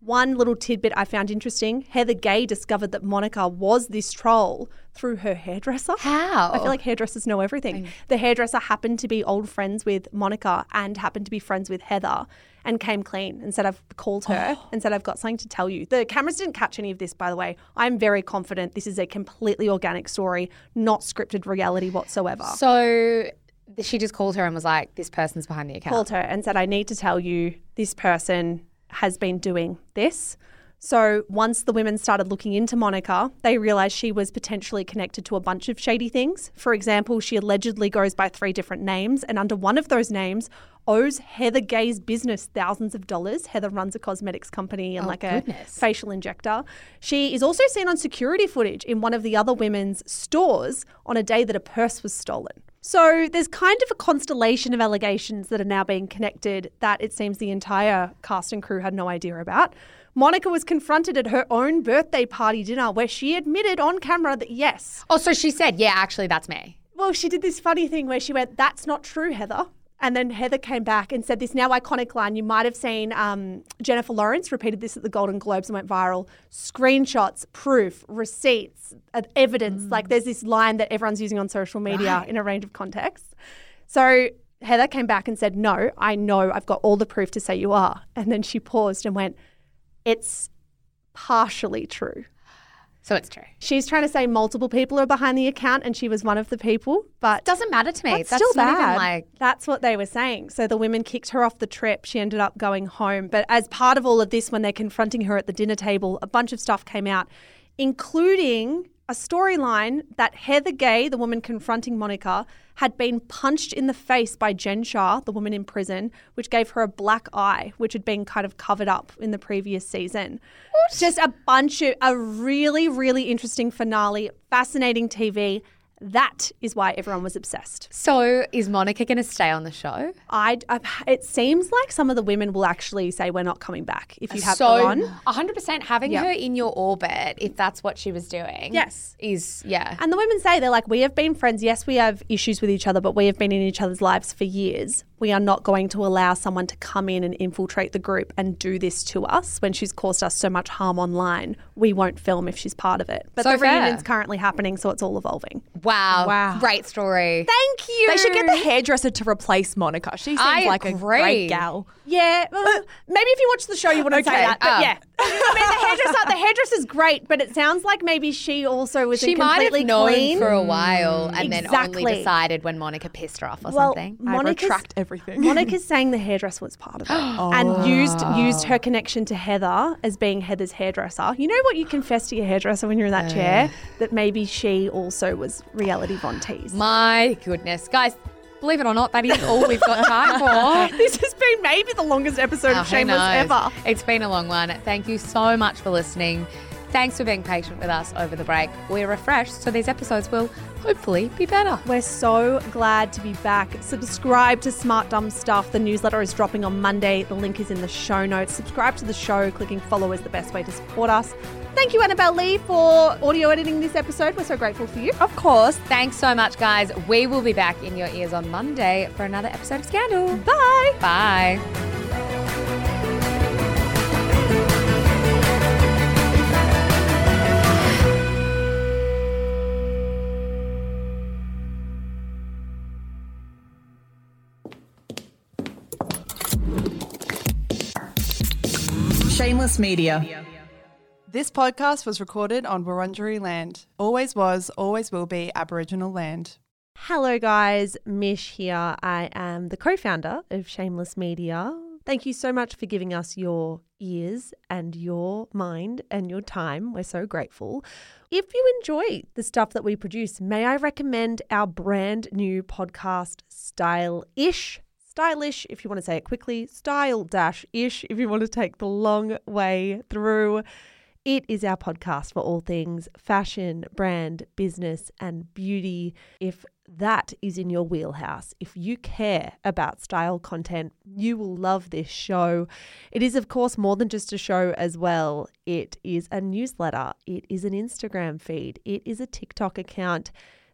One little tidbit I found interesting Heather Gay discovered that Monica was this troll through her hairdresser. How? I feel like hairdressers know everything. The hairdresser happened to be old friends with Monica and happened to be friends with Heather and came clean and said, I've called her and said, I've got something to tell you. The cameras didn't catch any of this, by the way. I'm very confident this is a completely organic story, not scripted reality whatsoever. So she just called her and was like, "This person's behind the account." called her and said, I need to tell you this person has been doing this. So once the women started looking into Monica, they realized she was potentially connected to a bunch of shady things. For example, she allegedly goes by three different names, and under one of those names, owes Heather Gay's business thousands of dollars. Heather runs a cosmetics company and oh, like goodness. a facial injector. She is also seen on security footage in one of the other women's stores on a day that a purse was stolen. So there's kind of a constellation of allegations that are now being connected that it seems the entire cast and crew had no idea about. Monica was confronted at her own birthday party dinner where she admitted on camera that yes. Oh, so she said, "Yeah, actually, that's me." Well, she did this funny thing where she went, That's not true, Heather. And then Heather came back and said this now iconic line. You might have seen um, Jennifer Lawrence repeated this at the Golden Globes and went viral. Screenshots, proof, receipts, evidence. Like there's this line that everyone's using on social media in a range of contexts. So Heather came back and said, No, I know I've got all the proof to say you are. And then she paused and went, It's partially true. So it's true. She's trying to say multiple people are behind the account and she was one of the people, but Doesn't matter to me. that's, That's, still bad. like That's what they were saying. So the women kicked her off the trip. She ended up going home. But as part of all of this, when they're confronting her at the dinner table, a bunch of stuff came out, including a storyline that Heather Gay, the woman confronting Monica, had been punched in the face by Jen Shah, the woman in prison, which gave her a black eye, which had been kind of covered up in the previous season. Just a bunch of a really, really interesting finale, fascinating TV. That is why everyone was obsessed. So is Monica going to stay on the show? I, I, it seems like some of the women will actually say we're not coming back if you have so her on. 100% having Yeah. her in your orbit, if that's what she was doing. Yes. Is, yeah. And the women say they're like, we have been friends. Yes, we have issues with each other, but we have been in each other's lives for years. We are not going to allow someone to come in and infiltrate the group and do this to us when she's caused us so much harm online. We won't film if she's part of it. But So the fair. reunion's currently happening, so it's all evolving. Wow. Wow. Great story. Thank you. They should get the hairdresser to replace Monica. She seems I like a great gal. Yeah, well, maybe if you watch the show, you wouldn't say that. But Oh. yeah, *laughs* I mean, the hairdresser, the hairdresser's great, but it sounds like maybe she also was She might have completely known clean. for a while and then Exactly. only decided when Monica pissed her off or well, something. I Monica's, retract everything. Monica's *laughs* saying the hairdresser was part of it *gasps* and oh, used used her connection to Heather as being Heather's hairdresser. You know what you confess to your hairdresser when you're in that chair? That maybe she also was reality Von Tease. My goodness. Guys, believe it or not, that is all we've got time for. *laughs* this has been maybe the longest episode Oh, of Shameless ever. It's been a long one. Thank you so much for listening. Thanks for being patient with us over the break. We're refreshed, so these episodes will hopefully be better. We're so glad to be back. Subscribe to Smart Dumb Stuff. The newsletter is dropping on Monday. The link is in the show notes. Subscribe to the show. Clicking follow is the best way to support us. Thank you, Annabelle Lee, for audio editing this episode. We're so grateful for you. Of course. Thanks so much, guys. We will be back in your ears on Monday for another episode of Scandal. Bye. Bye. Shameless Media. This podcast was recorded on Wurundjeri land. Always was, always will be Aboriginal land. Hello, guys. Mich here. I am the co founder of Shameless Media. Thank you so much for giving us your ears and your mind and your time. We're so grateful. If you enjoy the stuff that we produce, may I recommend our brand new podcast, Style Ish? Stylish, if you want to say it quickly, style dash ish, if you want to take the long way through. It is our podcast for all things fashion, brand, business, and beauty. If that is in your wheelhouse, if you care about style content, you will love this show. It is, of course, more than just a show as well. It is a newsletter, it is an Instagram feed, it is a TikTok account.